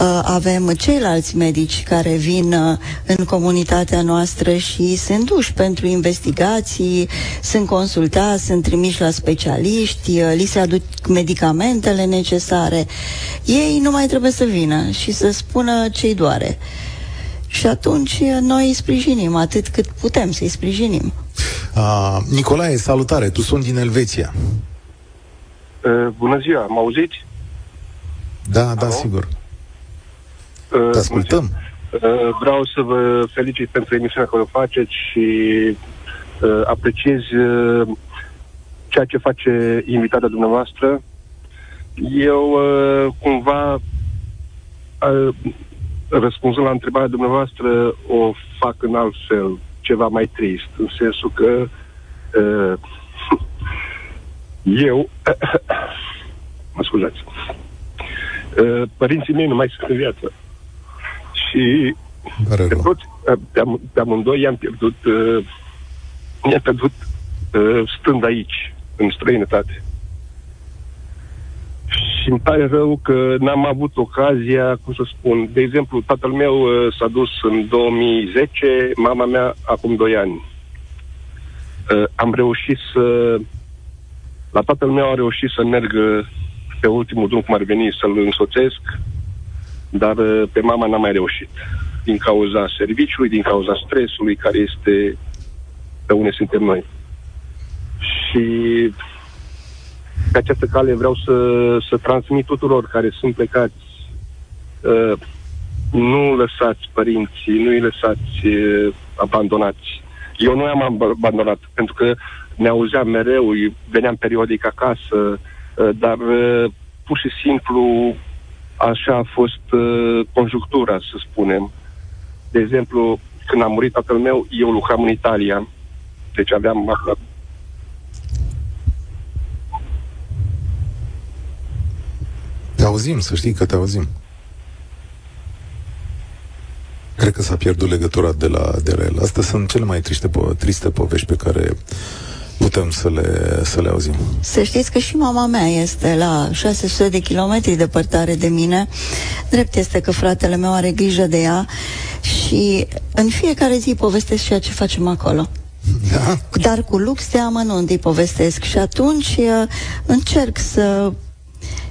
uh, avem ceilalți medici care vin uh, în comunitatea noastră și sunt duși pentru investigații, sunt consultați, sunt trimiși la specialiști, uh, li se aduc medicamentele necesare. Ei nu mai trebuie să vină și să spună ce-i doare. Și atunci uh, noi îi sprijinim atât cât putem să-i sprijinim. Uh, Nicolae, salutare, tu sunt din Elveția. Uh, bună ziua, mă auziți? Da, da, Alo? sigur. Uh, Te ascultăm. bună Uh, vreau să vă felicit pentru emisiunea care o faceți și uh, apreciez uh, ceea ce face invitata dumneavoastră. Eu uh, cumva uh, răspunzând la întrebarea dumneavoastră o fac în alt fel, ceva mai trist, în sensul că uh, eu mă scuzați uh, părinții mei nu mai sunt în viață și pe, toți, pe, am, pe amândoi i-am pierdut uh, i-am pierdut uh, stând aici, în străinătate. Și îmi pare rău că n-am avut ocazia, cum să spun, de exemplu, tatăl meu uh, s-a dus în 2010, mama mea acum 2 ani. Uh, am reușit să... La tatăl meu am reușit să merg pe ultimul drum cum ar veni să-l însoțesc, dar uh, pe mama n-am mai reușit. Din cauza serviciului, din cauza stresului care este pe unde suntem noi. Și pe această cale vreau să, să transmit tuturor care sunt plecați uh, nu lăsați părinții, nu îi lăsați uh, abandonați. Eu nu am abandonat, pentru că ne auzeam mereu, veneam periodic acasă, uh, dar uh, pur și simplu așa a fost uh, conjunctura, să spunem. De exemplu, când a murit tatăl meu, eu lucram în Italia, deci aveam Te auzim, să știi că te auzim. Cred că s-a pierdut legătura de la, de la el. Astea sunt cele mai triste, po- triste povești pe care putem să le, să le auzim. Să știți că și mama mea este la 600 de kilometri departare de mine. Drept este că fratele meu are grijă de ea și în fiecare zi povestesc ceea ce facem acolo. Da? Dar cu lux de amănunt îi povestesc și atunci uh, încerc să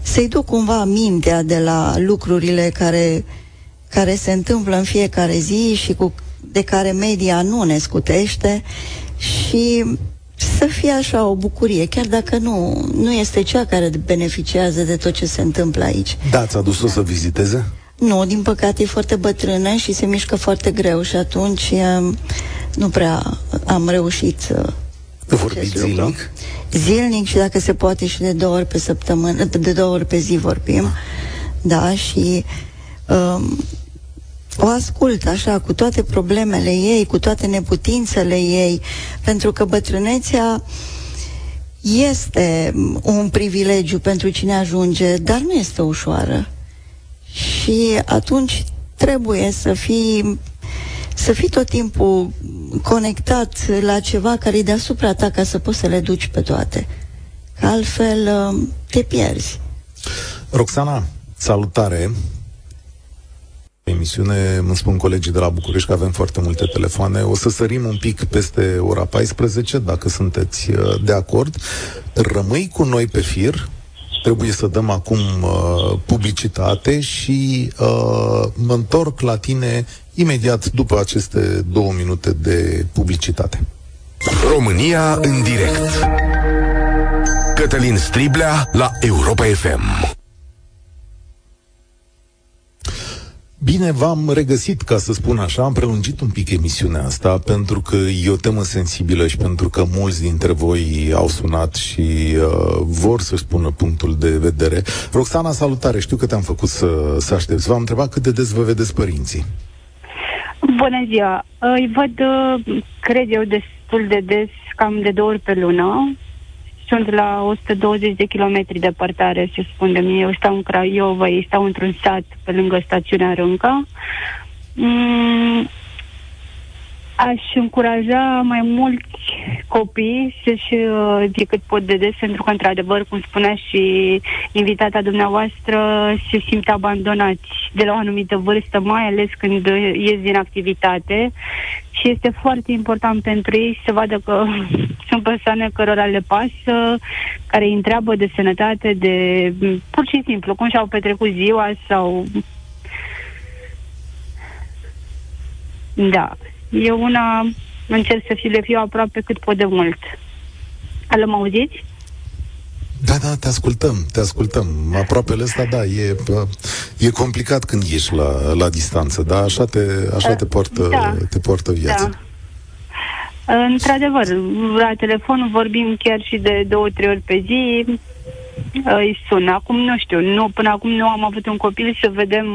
să-i duc cumva mintea de la lucrurile care, care se întâmplă în fiecare zi și cu, de care media nu ne scutește și să fie așa o bucurie, chiar dacă nu, nu este cea care beneficiază de tot ce se întâmplă aici. Da, ți-a dus-o să viziteze? Nu, din păcate e foarte bătrână și se mișcă foarte greu și atunci um, nu prea am reușit să Vorbiți zilnic? Zilnic și dacă se poate și de două ori pe săptămână, de două ori pe zi vorbim. Da, și um, o ascult așa, cu toate problemele ei, cu toate neputințele ei, pentru că bătrânețea este un privilegiu pentru cine ajunge, dar nu este ușoară. Și atunci trebuie să fii să fii tot timpul conectat la ceva care e deasupra ta ca să poți să le duci pe toate. Că altfel um, te pierzi. Roxana, salutare! Emisiune, îmi spun colegii de la București că avem foarte multe telefoane. O să sărim un pic peste ora 14, dacă sunteți uh, de acord. Rămâi cu noi pe fir, trebuie să dăm acum uh, publicitate și uh, mă întorc la tine imediat după aceste două minute de publicitate. România în direct. Cătălin Striblea la Europa FM. Bine, v-am regăsit, ca să spun așa, am prelungit un pic emisiunea asta pentru că e o temă sensibilă și pentru că mulți dintre voi au sunat și uh, vor să spună punctul de vedere. Roxana, salutare, știu că te-am făcut să, să aștepți. V-am întrebat cât de des vă vedeți părinții. Bună ziua! Îi văd, uh, cred eu, destul de des, cam de două ori pe lună. Sunt la 120 de kilometri departare, se spun de mine. Eu stau în Craiova, ei stau într-un sat pe lângă stațiunea Rânca. Mm, aș încuraja mai mulți copii să-și uh, cât pot de des, pentru că, într-adevăr, cum spunea și invitata dumneavoastră, se simt abandonați de la o anumită vârstă, mai ales când ies din activitate și este foarte important pentru ei să vadă că sunt persoane cărora le pasă, care îi întreabă de sănătate, de pur și simplu cum și-au petrecut ziua sau da. Eu una încerc să fi, le fiu aproape cât pot de mult. Alo, mă auziți? Da, da, te ascultăm, te ascultăm. Aproapele ăsta, da, e, e complicat când ești la, la distanță, da, așa te, așa te, poartă, da. te poartă viața. Da. Într-adevăr, la telefon vorbim chiar și de două, trei ori pe zi, îi sun. Acum nu știu, nu, până acum nu am avut un copil să vedem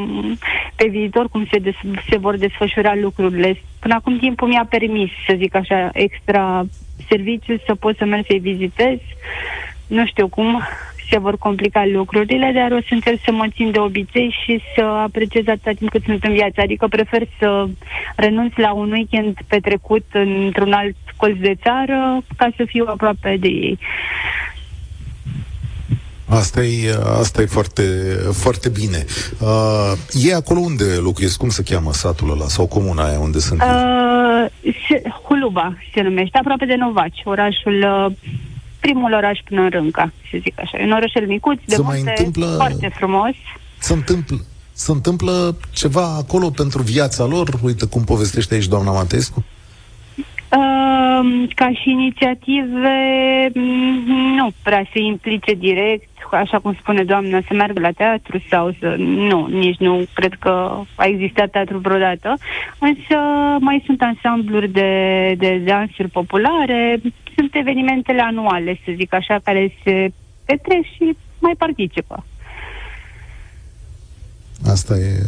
pe viitor cum se, des, se vor desfășura lucrurile. Până acum timpul mi-a permis, să zic așa, extra serviciu să pot să merg să-i vizitez. Nu știu cum se vor complica lucrurile, dar o să încerc să mă țin de obicei și să apreciez atâta timp cât sunt în viață. Adică prefer să renunț la un weekend petrecut într-un alt colț de țară ca să fiu aproape de ei. Asta e, asta e foarte, foarte bine. Uh, e acolo unde locuiesc? Cum se cheamă satul ăla sau comuna aia unde sunt? Uh, Huluba se numește, aproape de Novaci, orașul uh, primul oraș până în Rânca, să zic așa. E un orășel micuț, de mai întâmplă, foarte frumos. Se întâmplă, se întâmplă ceva acolo pentru viața lor? Uite cum povestește aici doamna Matescu. Uh, ca și inițiative, mm, nu prea se implice direct, așa cum spune doamna, să meargă la teatru sau să... Nu, nici nu cred că a existat teatru vreodată. Însă mai sunt ansambluri de, de dansuri populare, sunt evenimentele anuale, să zic așa, care se petrec și mai participă. Asta e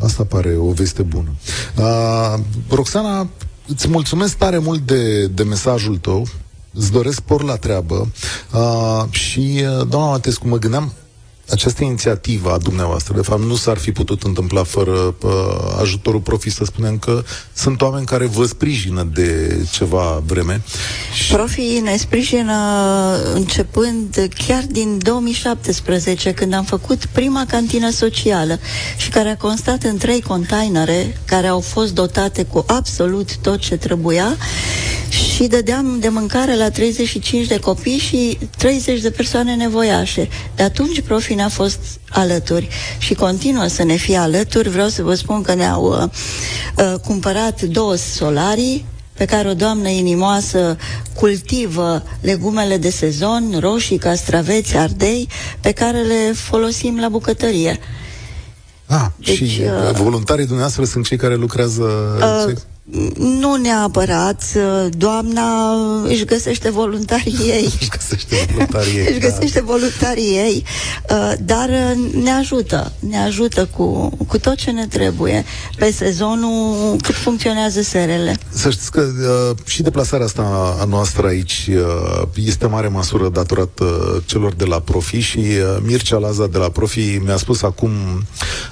Asta pare o veste bună. Uh, Roxana, îți mulțumesc tare mult de, de mesajul tău. Îți doresc por la treabă. Uh, și, uh, doamna Matescu, mă gândeam, această inițiativă a dumneavoastră, de fapt, nu s-ar fi putut întâmpla fără uh, ajutorul Profi, să spunem că sunt oameni care vă sprijină de ceva vreme. Profi ne sprijină începând chiar din 2017, când am făcut prima cantină socială și care a constat în trei containere care au fost dotate cu absolut tot ce trebuia și dădeam de mâncare la 35 de copii și 30 de persoane nevoiașe. De atunci Profi ne-a fost alături și continuă să ne fie alături. Vreau să vă spun că ne-au uh, uh, cumpărat două solarii pe care o doamnă inimoasă cultivă legumele de sezon, roșii, castraveți, ardei, pe care le folosim la bucătărie. Ah, deci, și uh, voluntarii dumneavoastră sunt cei care lucrează... Uh, nu neapărat. Doamna își găsește voluntarii ei. își găsește voluntarii ei. își da. găsește da. voluntarii ei, uh, dar ne ajută. Ne ajută cu, cu tot ce ne trebuie pe sezonul cât funcționează serele. Să știți că uh, și deplasarea asta a noastră aici uh, este mare măsură datorată celor de la Profi și Mircea Laza de la Profi mi-a spus acum,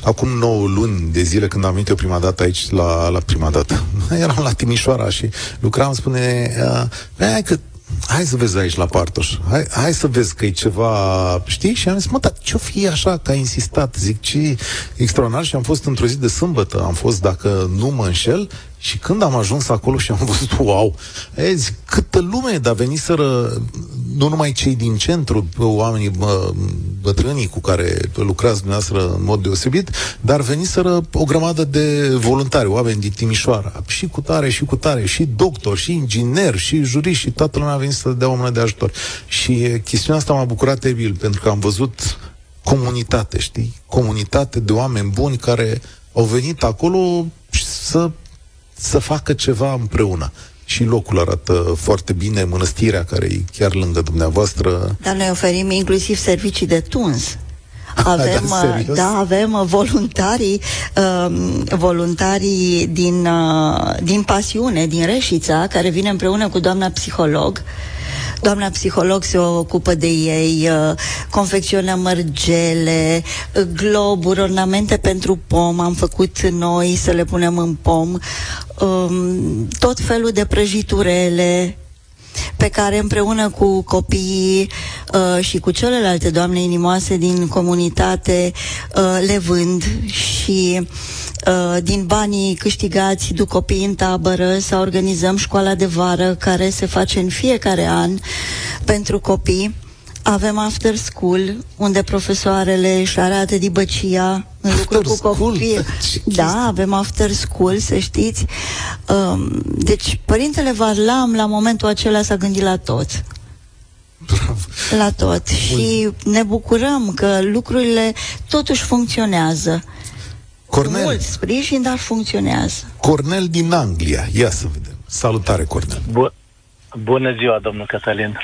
acum 9 luni de zile când am venit eu prima dată aici la, la prima dată eram la Timișoara și lucram, spune, uh, hai că hai să vezi aici la Partoș, hai, hai să vezi că e ceva, știi? Și am zis, mă, dar ce-o fi așa că a insistat? Zic, ce extraordinar și am fost într-o zi de sâmbătă, am fost, dacă nu mă înșel, și când am ajuns acolo și am văzut, wow, e, zic, câtă lume, dar veniseră nu numai cei din centru, oamenii bă, bătrânii cu care lucrați dumneavoastră în mod deosebit, dar veniseră o grămadă de voluntari, oameni din Timișoara, și cu tare, și cu tare, și doctor, și inginer, și juriști, și toată lumea a venit să dea o mână de ajutor. Și chestiunea asta m-a bucurat teribil, pentru că am văzut comunitate, știi? Comunitate de oameni buni care au venit acolo să să facă ceva împreună. Și locul arată foarte bine, mănăstirea care e chiar lângă dumneavoastră. Dar noi oferim inclusiv servicii de tuns. Avem, da, da, avem voluntarii, uh, voluntarii din, uh, din pasiune, din Reșița, care vine împreună cu doamna psiholog Doamna psiholog se ocupă de ei, uh, confecționă mărgele, uh, globuri, ornamente pentru pom, am făcut noi să le punem în pom, um, tot felul de prăjiturele, pe care împreună cu copiii uh, și cu celelalte doamne inimoase din comunitate uh, le vând și uh, din banii câștigați duc copiii în tabără sau organizăm școala de vară care se face în fiecare an pentru copii. Avem after school, unde profesoarele își arată dibăcia în lucru cu copii. Da, avem after school, să știți. Um, deci, părintele Varlam, la momentul acela, s-a gândit la tot. Bravo. la tot. Și ne bucurăm că lucrurile totuși funcționează. Cornel, Mult sprijin, dar funcționează. Cornel din Anglia. Ia să vedem. Salutare, Cornel. Bu- Bună ziua, domnul Cătălin.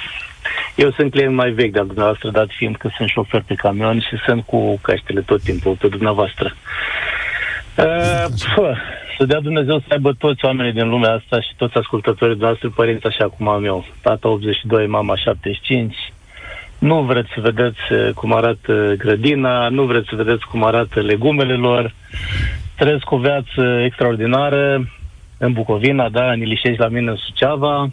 Eu sunt client mai vechi de-al dumneavoastră, dat fiind că sunt șofer pe camion și sunt cu căștile tot timpul pe dumneavoastră. Uh, pă, să dea Dumnezeu să aibă toți oamenii din lumea asta și toți ascultătorii noastre părinți așa cum am eu. Tata 82, mama 75. Nu vreți să vedeți uh, cum arată grădina, nu vreți să vedeți cum arată legumele lor. Trăiesc o viață extraordinară în Bucovina, da, în Ilișești la mine în Suceava.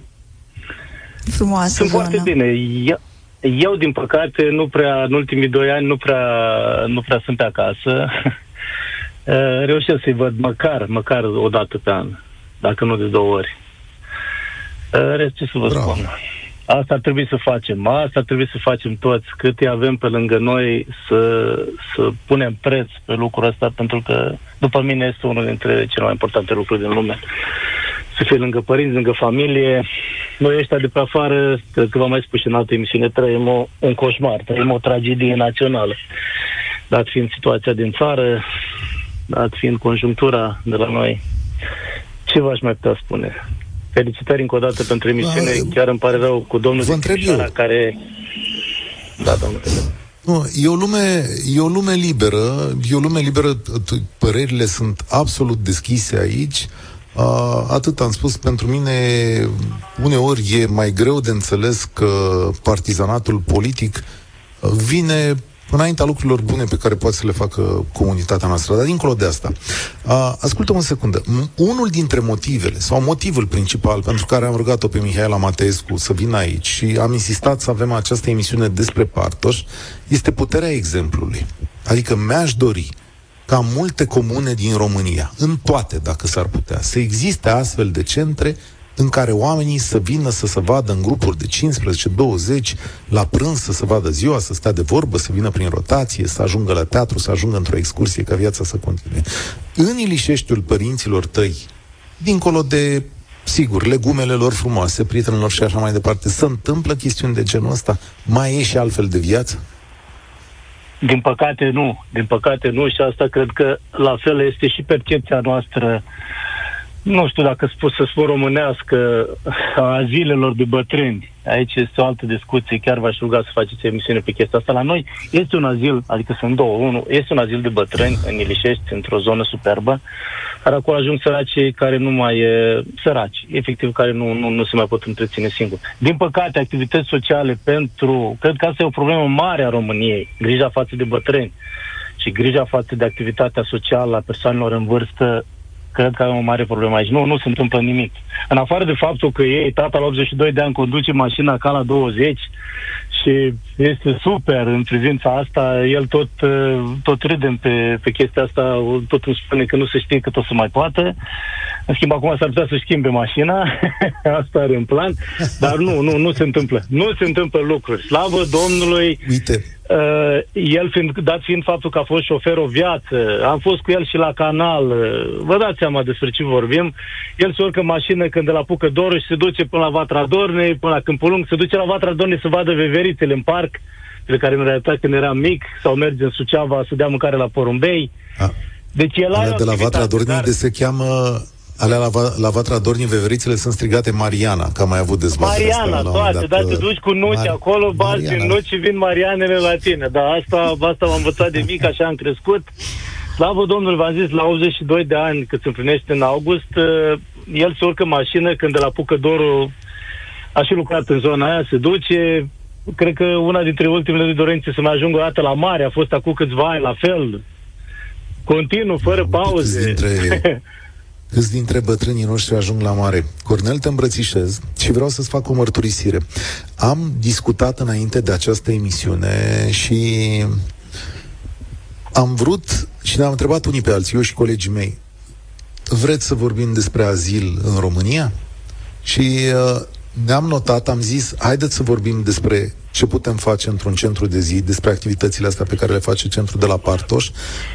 Frumoasă Sunt zonă. foarte bine. Eu, eu, din păcate, nu prea, în ultimii doi ani, nu prea, nu prea sunt pe acasă. Eh, Reușesc să-i văd măcar, măcar o dată pe an, dacă nu de două ori. Eh, Rest, ce să vă Bravo. spun? Asta ar trebui să facem, asta ar trebui să facem toți, cât îi avem pe lângă noi, să, să punem preț pe lucrul ăsta, pentru că, după mine, este unul dintre cele mai importante lucruri din lume. Să fii lângă părinți, lângă familie. Noi ăștia de pe afară, cred că v-am mai spus și în altă emisiune, trăim o, un coșmar, trăim o tragedie națională. Dat fiind situația din țară, dat fiind conjunctura de la noi, ce v-aș mai putea spune? Felicitări încă o dată pentru emisiune. Da, Chiar îmi pare rău cu domnul vă din întreb Timișoara, eu. care... Da, domnule. Nu, e o lume, e o lume liberă, e o lume liberă, t- părerile sunt absolut deschise aici. Uh, atât am spus, pentru mine uneori e mai greu de înțeles că partizanatul politic uh, vine înaintea lucrurilor bune pe care poate să le facă comunitatea noastră. Dar dincolo de asta, uh, ascultă-mă o secundă. M- Unul dintre motivele, sau motivul principal pentru care am rugat-o pe Mihaela Mateescu să vină aici și am insistat să avem această emisiune despre Partoș, este puterea exemplului. Adică mi-aș dori ca multe comune din România, în toate, dacă s-ar putea, să existe astfel de centre în care oamenii să vină să se vadă în grupuri de 15-20 la prânz, să se vadă ziua, să stea de vorbă, să vină prin rotație, să ajungă la teatru, să ajungă într-o excursie, ca viața să continue. În Ilișeștiul părinților tăi, dincolo de, sigur, legumele lor frumoase, prietenilor și așa mai departe, se întâmplă chestiuni de genul ăsta? Mai e și altfel de viață? Din păcate nu, din păcate nu și asta cred că la fel este și percepția noastră, nu știu dacă spus să spun românească, a zilelor de bătrâni. Aici este o altă discuție, chiar v-aș ruga să faceți emisiune pe chestia asta. La noi este un azil, adică sunt două, unul, este un azil de bătrâni în Ilișești, într-o zonă superbă, dar acolo ajung săracii care nu mai e săraci, efectiv care nu, nu, nu se mai pot întreține singuri. Din păcate, activități sociale pentru, cred că asta e o problemă mare a României, grija față de bătrâni și grija față de activitatea socială a persoanelor în vârstă, cred că avem o mare problemă aici. Nu, nu se întâmplă nimic. În afară de faptul că ei, tata la 82 de ani, conduce mașina ca la 20 și este super în privința asta, el tot, uh, tot râdem pe, pe chestia asta, tot îmi spune că nu se știe cât o să mai poată. În schimb, acum s-ar putea să schimbe mașina, asta are în plan, dar nu, nu, nu se întâmplă. Nu se întâmplă lucruri. Slavă Domnului, Uite, Uh, el fiind, dat fiind faptul că a fost șofer o viață, am fost cu el și la canal, uh, vă dați seama despre ce vorbim, el se urcă în mașină când de la Pucă Doru și se duce până la Vatra Dornei, până la Câmpul Lung, se duce la Vatra Dornei să vadă veverițele în parc, pe care în realitate când era mic, sau merge în Suceava să dea mâncare la Porumbei. a, Deci el are alea o de la Vatra activitate, Dornii dar- de se cheamă Alea la, Va- la Vatra Dornii, veverițele sunt strigate Mariana, că am mai avut dezbatere Mariana, toate, dar te duci cu nuci Mari- acolo, bați Mariana. din nuci și vin Marianele la tine. Da, asta, asta m-am învățat de mic, așa am crescut. Slavă Domnului, v-am zis, la 82 de ani, cât se împlinește în august, uh, el se urcă în mașină când de la Pucădorul a și lucrat în zona aia, se duce, cred că una dintre ultimele lui dorințe să mai ajungă o dată la mare, a fost acum câțiva ani la fel, continuu, fără Uite câți pauze. dintre- Câți dintre bătrânii noștri ajung la mare? Cornel, te îmbrățișez și vreau să-ți fac o mărturisire. Am discutat înainte de această emisiune și am vrut și ne-am întrebat unii pe alții, eu și colegii mei, vreți să vorbim despre azil în România? Și uh, ne-am notat, am zis, haideți să vorbim despre ce putem face într-un centru de zi, despre activitățile astea pe care le face centrul de la Partoș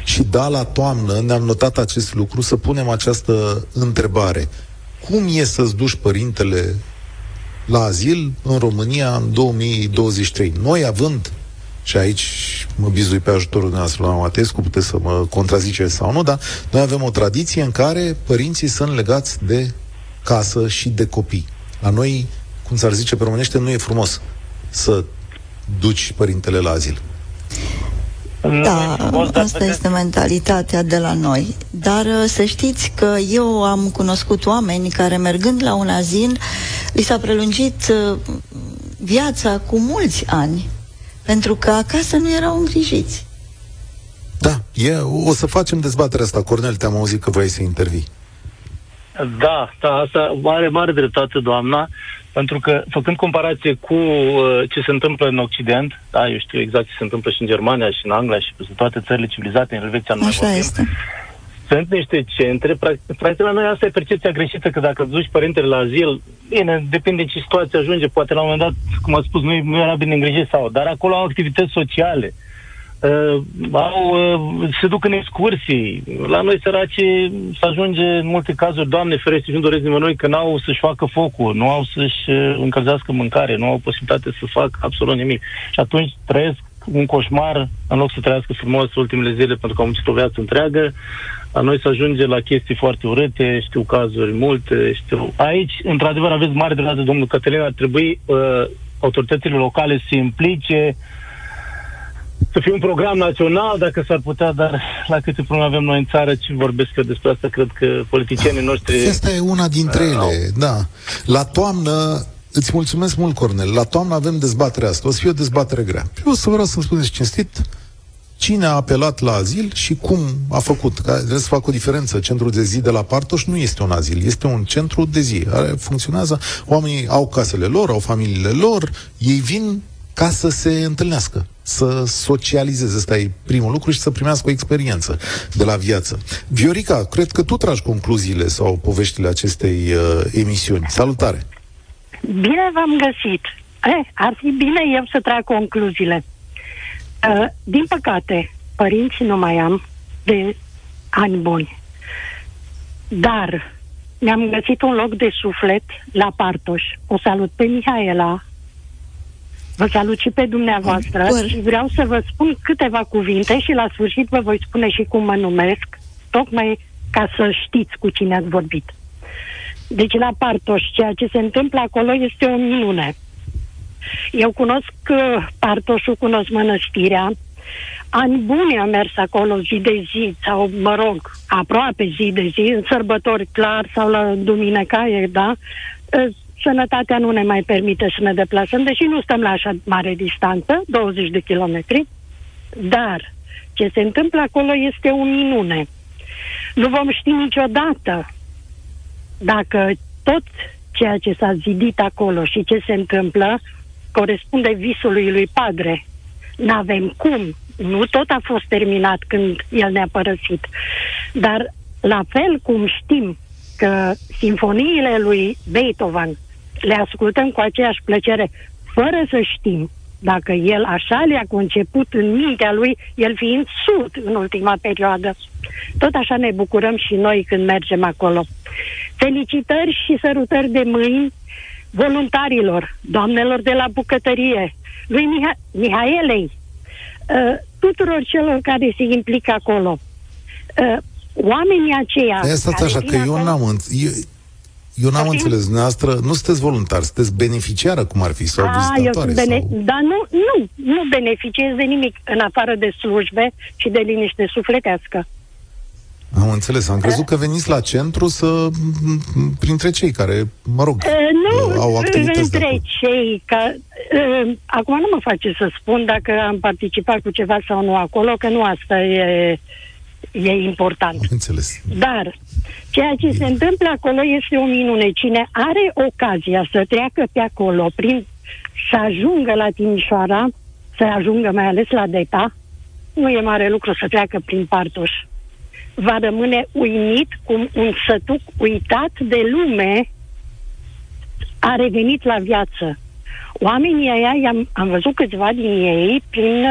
și da, la toamnă ne-am notat acest lucru, să punem această întrebare. Cum e să-ți duci părintele la azil în România în 2023. Noi având și aici mă bizui pe ajutorul dumneavoastră la Matescu, puteți să mă contraziceți sau nu, dar noi avem o tradiție în care părinții sunt legați de casă și de copii. La noi, cum s-ar zice pe românește, nu e frumos să duci părintele la azil. Da, asta este mentalitatea de la noi. Dar uh, să știți că eu am cunoscut oameni care, mergând la un azil, li s-a prelungit uh, viața cu mulți ani, pentru că acasă nu erau îngrijiți. Da, e, o să facem dezbaterea asta. Cornel, te-am auzit că vrei să intervii. Da, da, asta are mare dreptate, doamna. Pentru că, făcând comparație cu uh, ce se întâmplă în Occident, da, eu știu exact ce se întâmplă și în Germania, și în Anglia, și în toate țările civilizate, în Elveția nu Așa este. Sunt niște centre, practic, practic la noi asta e percepția greșită, că dacă duci părintele la azil, bine, depinde ce situație ajunge, poate la un moment dat, cum a spus, nu, nu era bine îngrijit sau, dar acolo au activități sociale. Uh, uh, au, uh, se duc în excursii. La noi, săraci, se ajunge în multe cazuri, Doamne ferește, nu doresc nimănui că n-au să-și facă focul, nu au să-și uh, încălzească mâncare, nu au posibilitate să facă absolut nimic. Și atunci trăiesc un coșmar în loc să trăiască frumos ultimele zile pentru că au muncit o viață întreagă. La noi se ajunge la chestii foarte urâte, știu cazuri multe, știu... Aici, într-adevăr, aveți mare dreptate, domnul Cătălin, ar trebui uh, autoritățile locale să se implice uh, să fie un program național, dacă s-ar putea, dar la câte probleme avem noi în țară, ce vorbesc eu despre asta, cred că politicienii noștri... Asta e una dintre ele, au... da. La toamnă, îți mulțumesc mult, Cornel, la toamnă avem dezbaterea asta, o să fie o dezbatere grea. Eu o să vreau să-mi spuneți cinstit, cine a apelat la azil și cum a făcut. Că trebuie să fac o diferență. Centrul de zi de la Partoș nu este un azil, este un centru de zi. Are, funcționează, oamenii au casele lor, au familiile lor, ei vin ca să se întâlnească, să socializeze. Asta e primul lucru și să primească o experiență de la viață. Viorica, cred că tu tragi concluziile sau poveștile acestei uh, emisiuni. Salutare! Bine v-am găsit! Eh, ar fi bine eu să trag concluziile. Uh, din păcate, părinții nu mai am de ani buni. Dar mi-am găsit un loc de suflet la Partoș. O salut pe Mihaela, Vă salut și pe dumneavoastră Bun. și vreau să vă spun câteva cuvinte și la sfârșit vă voi spune și cum mă numesc, tocmai ca să știți cu cine ați vorbit. Deci la Partoș, ceea ce se întâmplă acolo este o minune. Eu cunosc uh, Partoșul, cunosc mănăstirea, ani buni am mers acolo zi de zi, sau mă rog, aproape zi de zi, în sărbători clar sau la duminecaie, da? Uh, sănătatea nu ne mai permite să ne deplasăm, deși nu stăm la așa mare distanță, 20 de kilometri, dar ce se întâmplă acolo este o minune. Nu vom ști niciodată dacă tot ceea ce s-a zidit acolo și ce se întâmplă corespunde visului lui Padre. N-avem cum. Nu tot a fost terminat când el ne-a părăsit. Dar la fel cum știm că sinfoniile lui Beethoven le ascultăm cu aceeași plăcere, fără să știm dacă el așa le-a conceput în mintea lui, el fiind surd în ultima perioadă. Tot așa ne bucurăm și noi când mergem acolo. Felicitări și sărutări de mâini voluntarilor, doamnelor de la bucătărie, lui Miha- Mihaelei, uh, tuturor celor care se implică acolo. Uh, oamenii aceia... Asta așa, că acolo, eu n-am înțeles. Eu n-am Așa? înțeles, dumneavoastră nu sunteți voluntar, sunteți beneficiară, cum ar fi, sau A, eu sunt bene- sau... Dar nu, nu, nu beneficiez de nimic în afară de slujbe și de liniște sufletească. Am înțeles, am crezut că veniți la centru să, printre cei care, mă rog, uh, nu, au activități printre cei ca, uh, acum nu mă face să spun dacă am participat cu ceva sau nu acolo, că nu asta e e important. Am înțeles. Dar ceea ce se întâmplă acolo este o minune. Cine are ocazia să treacă pe acolo, prin, să ajungă la Timișoara, să ajungă mai ales la DETA, nu e mare lucru să treacă prin Partoș. Va rămâne uimit cum un sătuc uitat de lume a revenit la viață. Oamenii ăia, am, am văzut câțiva din ei prin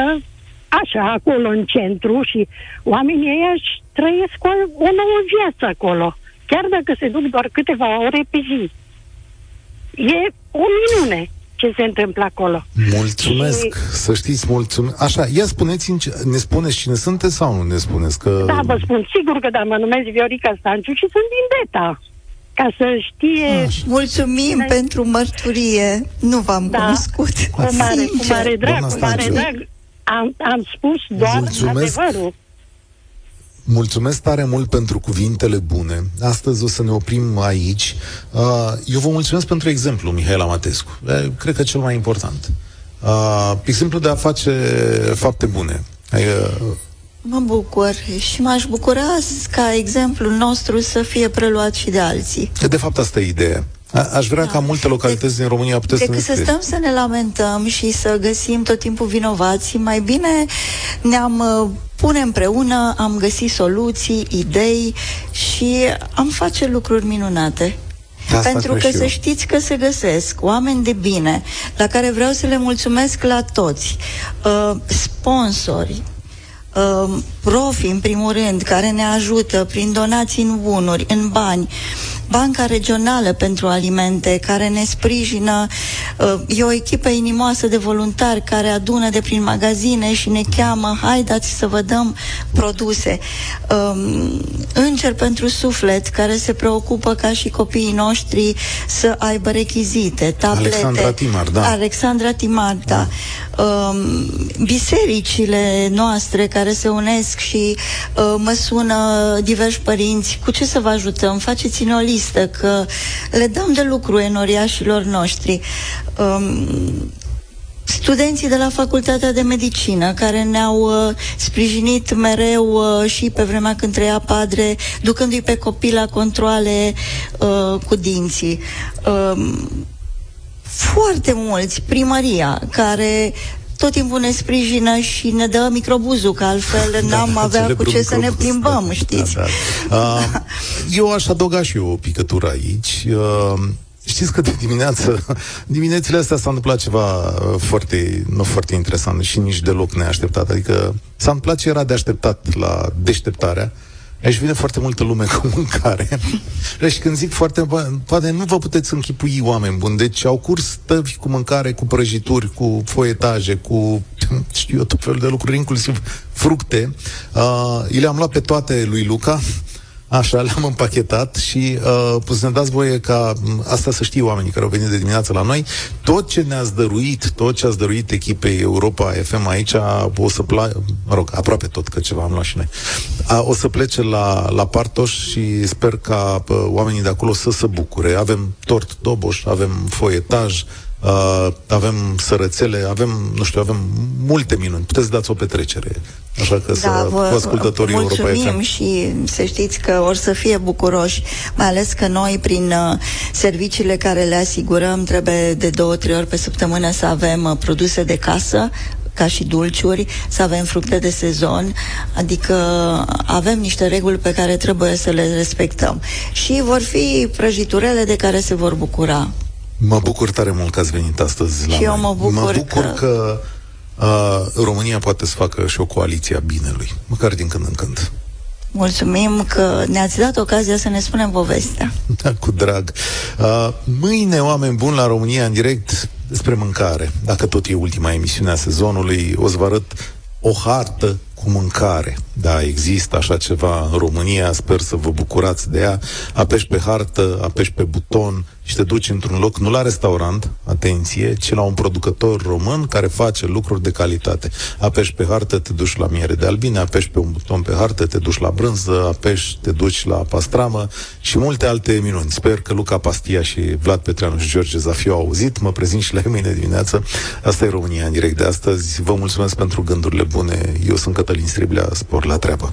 așa, acolo în centru și oamenii ăia își trăiesc o, o nouă viață acolo, chiar dacă se duc doar câteva ore pe zi. e o minune ce se întâmplă acolo. Mulțumesc, și... să știți, mulțumesc. Așa, ia spuneți ne spuneți cine sunteți sau nu ne spuneți? Că... Da, vă spun, sigur că da, mă numesc Viorica Stanciu și sunt din Beta. Ca să știe... Așa. Mulțumim da. pentru mărturie. Nu v-am da. cunoscut. Cu mare, cu mare drag, cu mare drag. Am, am spus doar Mulțumesc. adevărul. Mulțumesc tare mult pentru cuvintele bune. Astăzi o să ne oprim aici. Uh, eu vă mulțumesc pentru exemplu, Mihaela Matescu. Cred că cel mai important. Uh, exemplu de a face fapte bune. Mă bucur și m-aș bucura ca exemplul nostru să fie preluat și de alții. De fapt, asta e ideea. A- aș vrea da. ca multe localități de, din România puteți să ne să stăm să ne lamentăm și să găsim tot timpul vinovații, mai bine ne-am uh, pune împreună, am găsit soluții, idei și am face lucruri minunate. Asta Pentru că să știți că se găsesc oameni de bine, la care vreau să le mulțumesc la toți, uh, sponsori, uh, profi, în primul rând, care ne ajută prin donații în bunuri, în bani, Banca Regională pentru Alimente, care ne sprijină. Uh, e o echipă inimoasă de voluntari care adună de prin magazine și ne cheamă, haideți să vă dăm produse. Um, Înger pentru Suflet, care se preocupă ca și copiii noștri să aibă rechizite, tablete. Alexandra Timar, da. Alexandra Timar, da. da. Um, bisericile noastre care se unesc și uh, mă sună diversi părinți, cu ce să vă ajutăm? Faceți-ne o listă listă, că le dăm de lucru enoriașilor noștri. Um, studenții de la Facultatea de Medicină, care ne-au uh, sprijinit mereu uh, și pe vremea când trăia padre, ducându-i pe copii la controle uh, cu dinții. Uh, foarte mulți, primăria, care tot timpul ne sprijină și ne dă microbuzul, că altfel da, n-am da, avea cu ce să ne plimbăm, da, știți? Da, da. Uh, eu aș adăuga și eu o picătură aici. Uh, Știți că de dimineață, diminețile astea s-a întâmplat ceva uh, foarte, nu foarte interesant și nici deloc neașteptat. Adică s-a întâmplat ce era de așteptat la deșteptarea. Aici vine foarte multă lume cu mâncare. Deci când zic foarte, poate nu vă puteți închipui oameni buni. Deci au curs tăvi cu mâncare, cu prăjituri, cu foietaje, cu știu eu, tot felul de lucruri, inclusiv fructe. Uh, le-am luat pe toate lui Luca. Așa, le-am împachetat și uh, să ne dați voie ca asta să știe oamenii care au venit de dimineață la noi. Tot ce ne-ați dăruit, tot ce ați dăruit echipei Europa FM aici, o să plece, mă rog, aproape tot, că ceva am luat și noi, a, o să plece la, la Partoș și sper ca uh, oamenii de acolo să se bucure. Avem tort doboș, avem foietaj, Uh, avem sărățele, avem, nu știu, avem multe minuni. Puteți dați o petrecere. Așa că da, să vă, ascultătorii mulțumim și să știți că or să fie bucuroși, mai ales că noi prin uh, serviciile care le asigurăm trebuie de două, trei ori pe săptămână să avem uh, produse de casă, ca și dulciuri, să avem fructe de sezon, adică avem niște reguli pe care trebuie să le respectăm. Și vor fi prăjiturele de care se vor bucura Mă bucur tare mult că ați venit astăzi la Și eu mă bucur, mă bucur că, că uh, România poate să facă și o coaliție a binelui, măcar din când în când. Mulțumim că ne-ați dat ocazia să ne spunem povestea. Da, cu drag. Uh, mâine, oameni buni, la România în direct despre mâncare. Dacă tot e ultima emisiune a sezonului, o să vă arăt o hartă cu mâncare. Da, există așa ceva în România, sper să vă bucurați de ea. Apeși pe hartă, apeși pe buton și te duci într-un loc, nu la restaurant, atenție, ci la un producător român care face lucruri de calitate. Apeși pe hartă, te duci la miere de albine, apeși pe un buton pe hartă, te duci la brânză, apeși, te duci la pastramă și multe alte minuni. Sper că Luca Pastia și Vlad Petreanu și George Zafiu au auzit. Mă prezint și la mâine dimineață. Asta e România în direct de astăzi. Vă mulțumesc pentru gândurile bune. Eu sunt Cătălin Striblea, spor la treabă.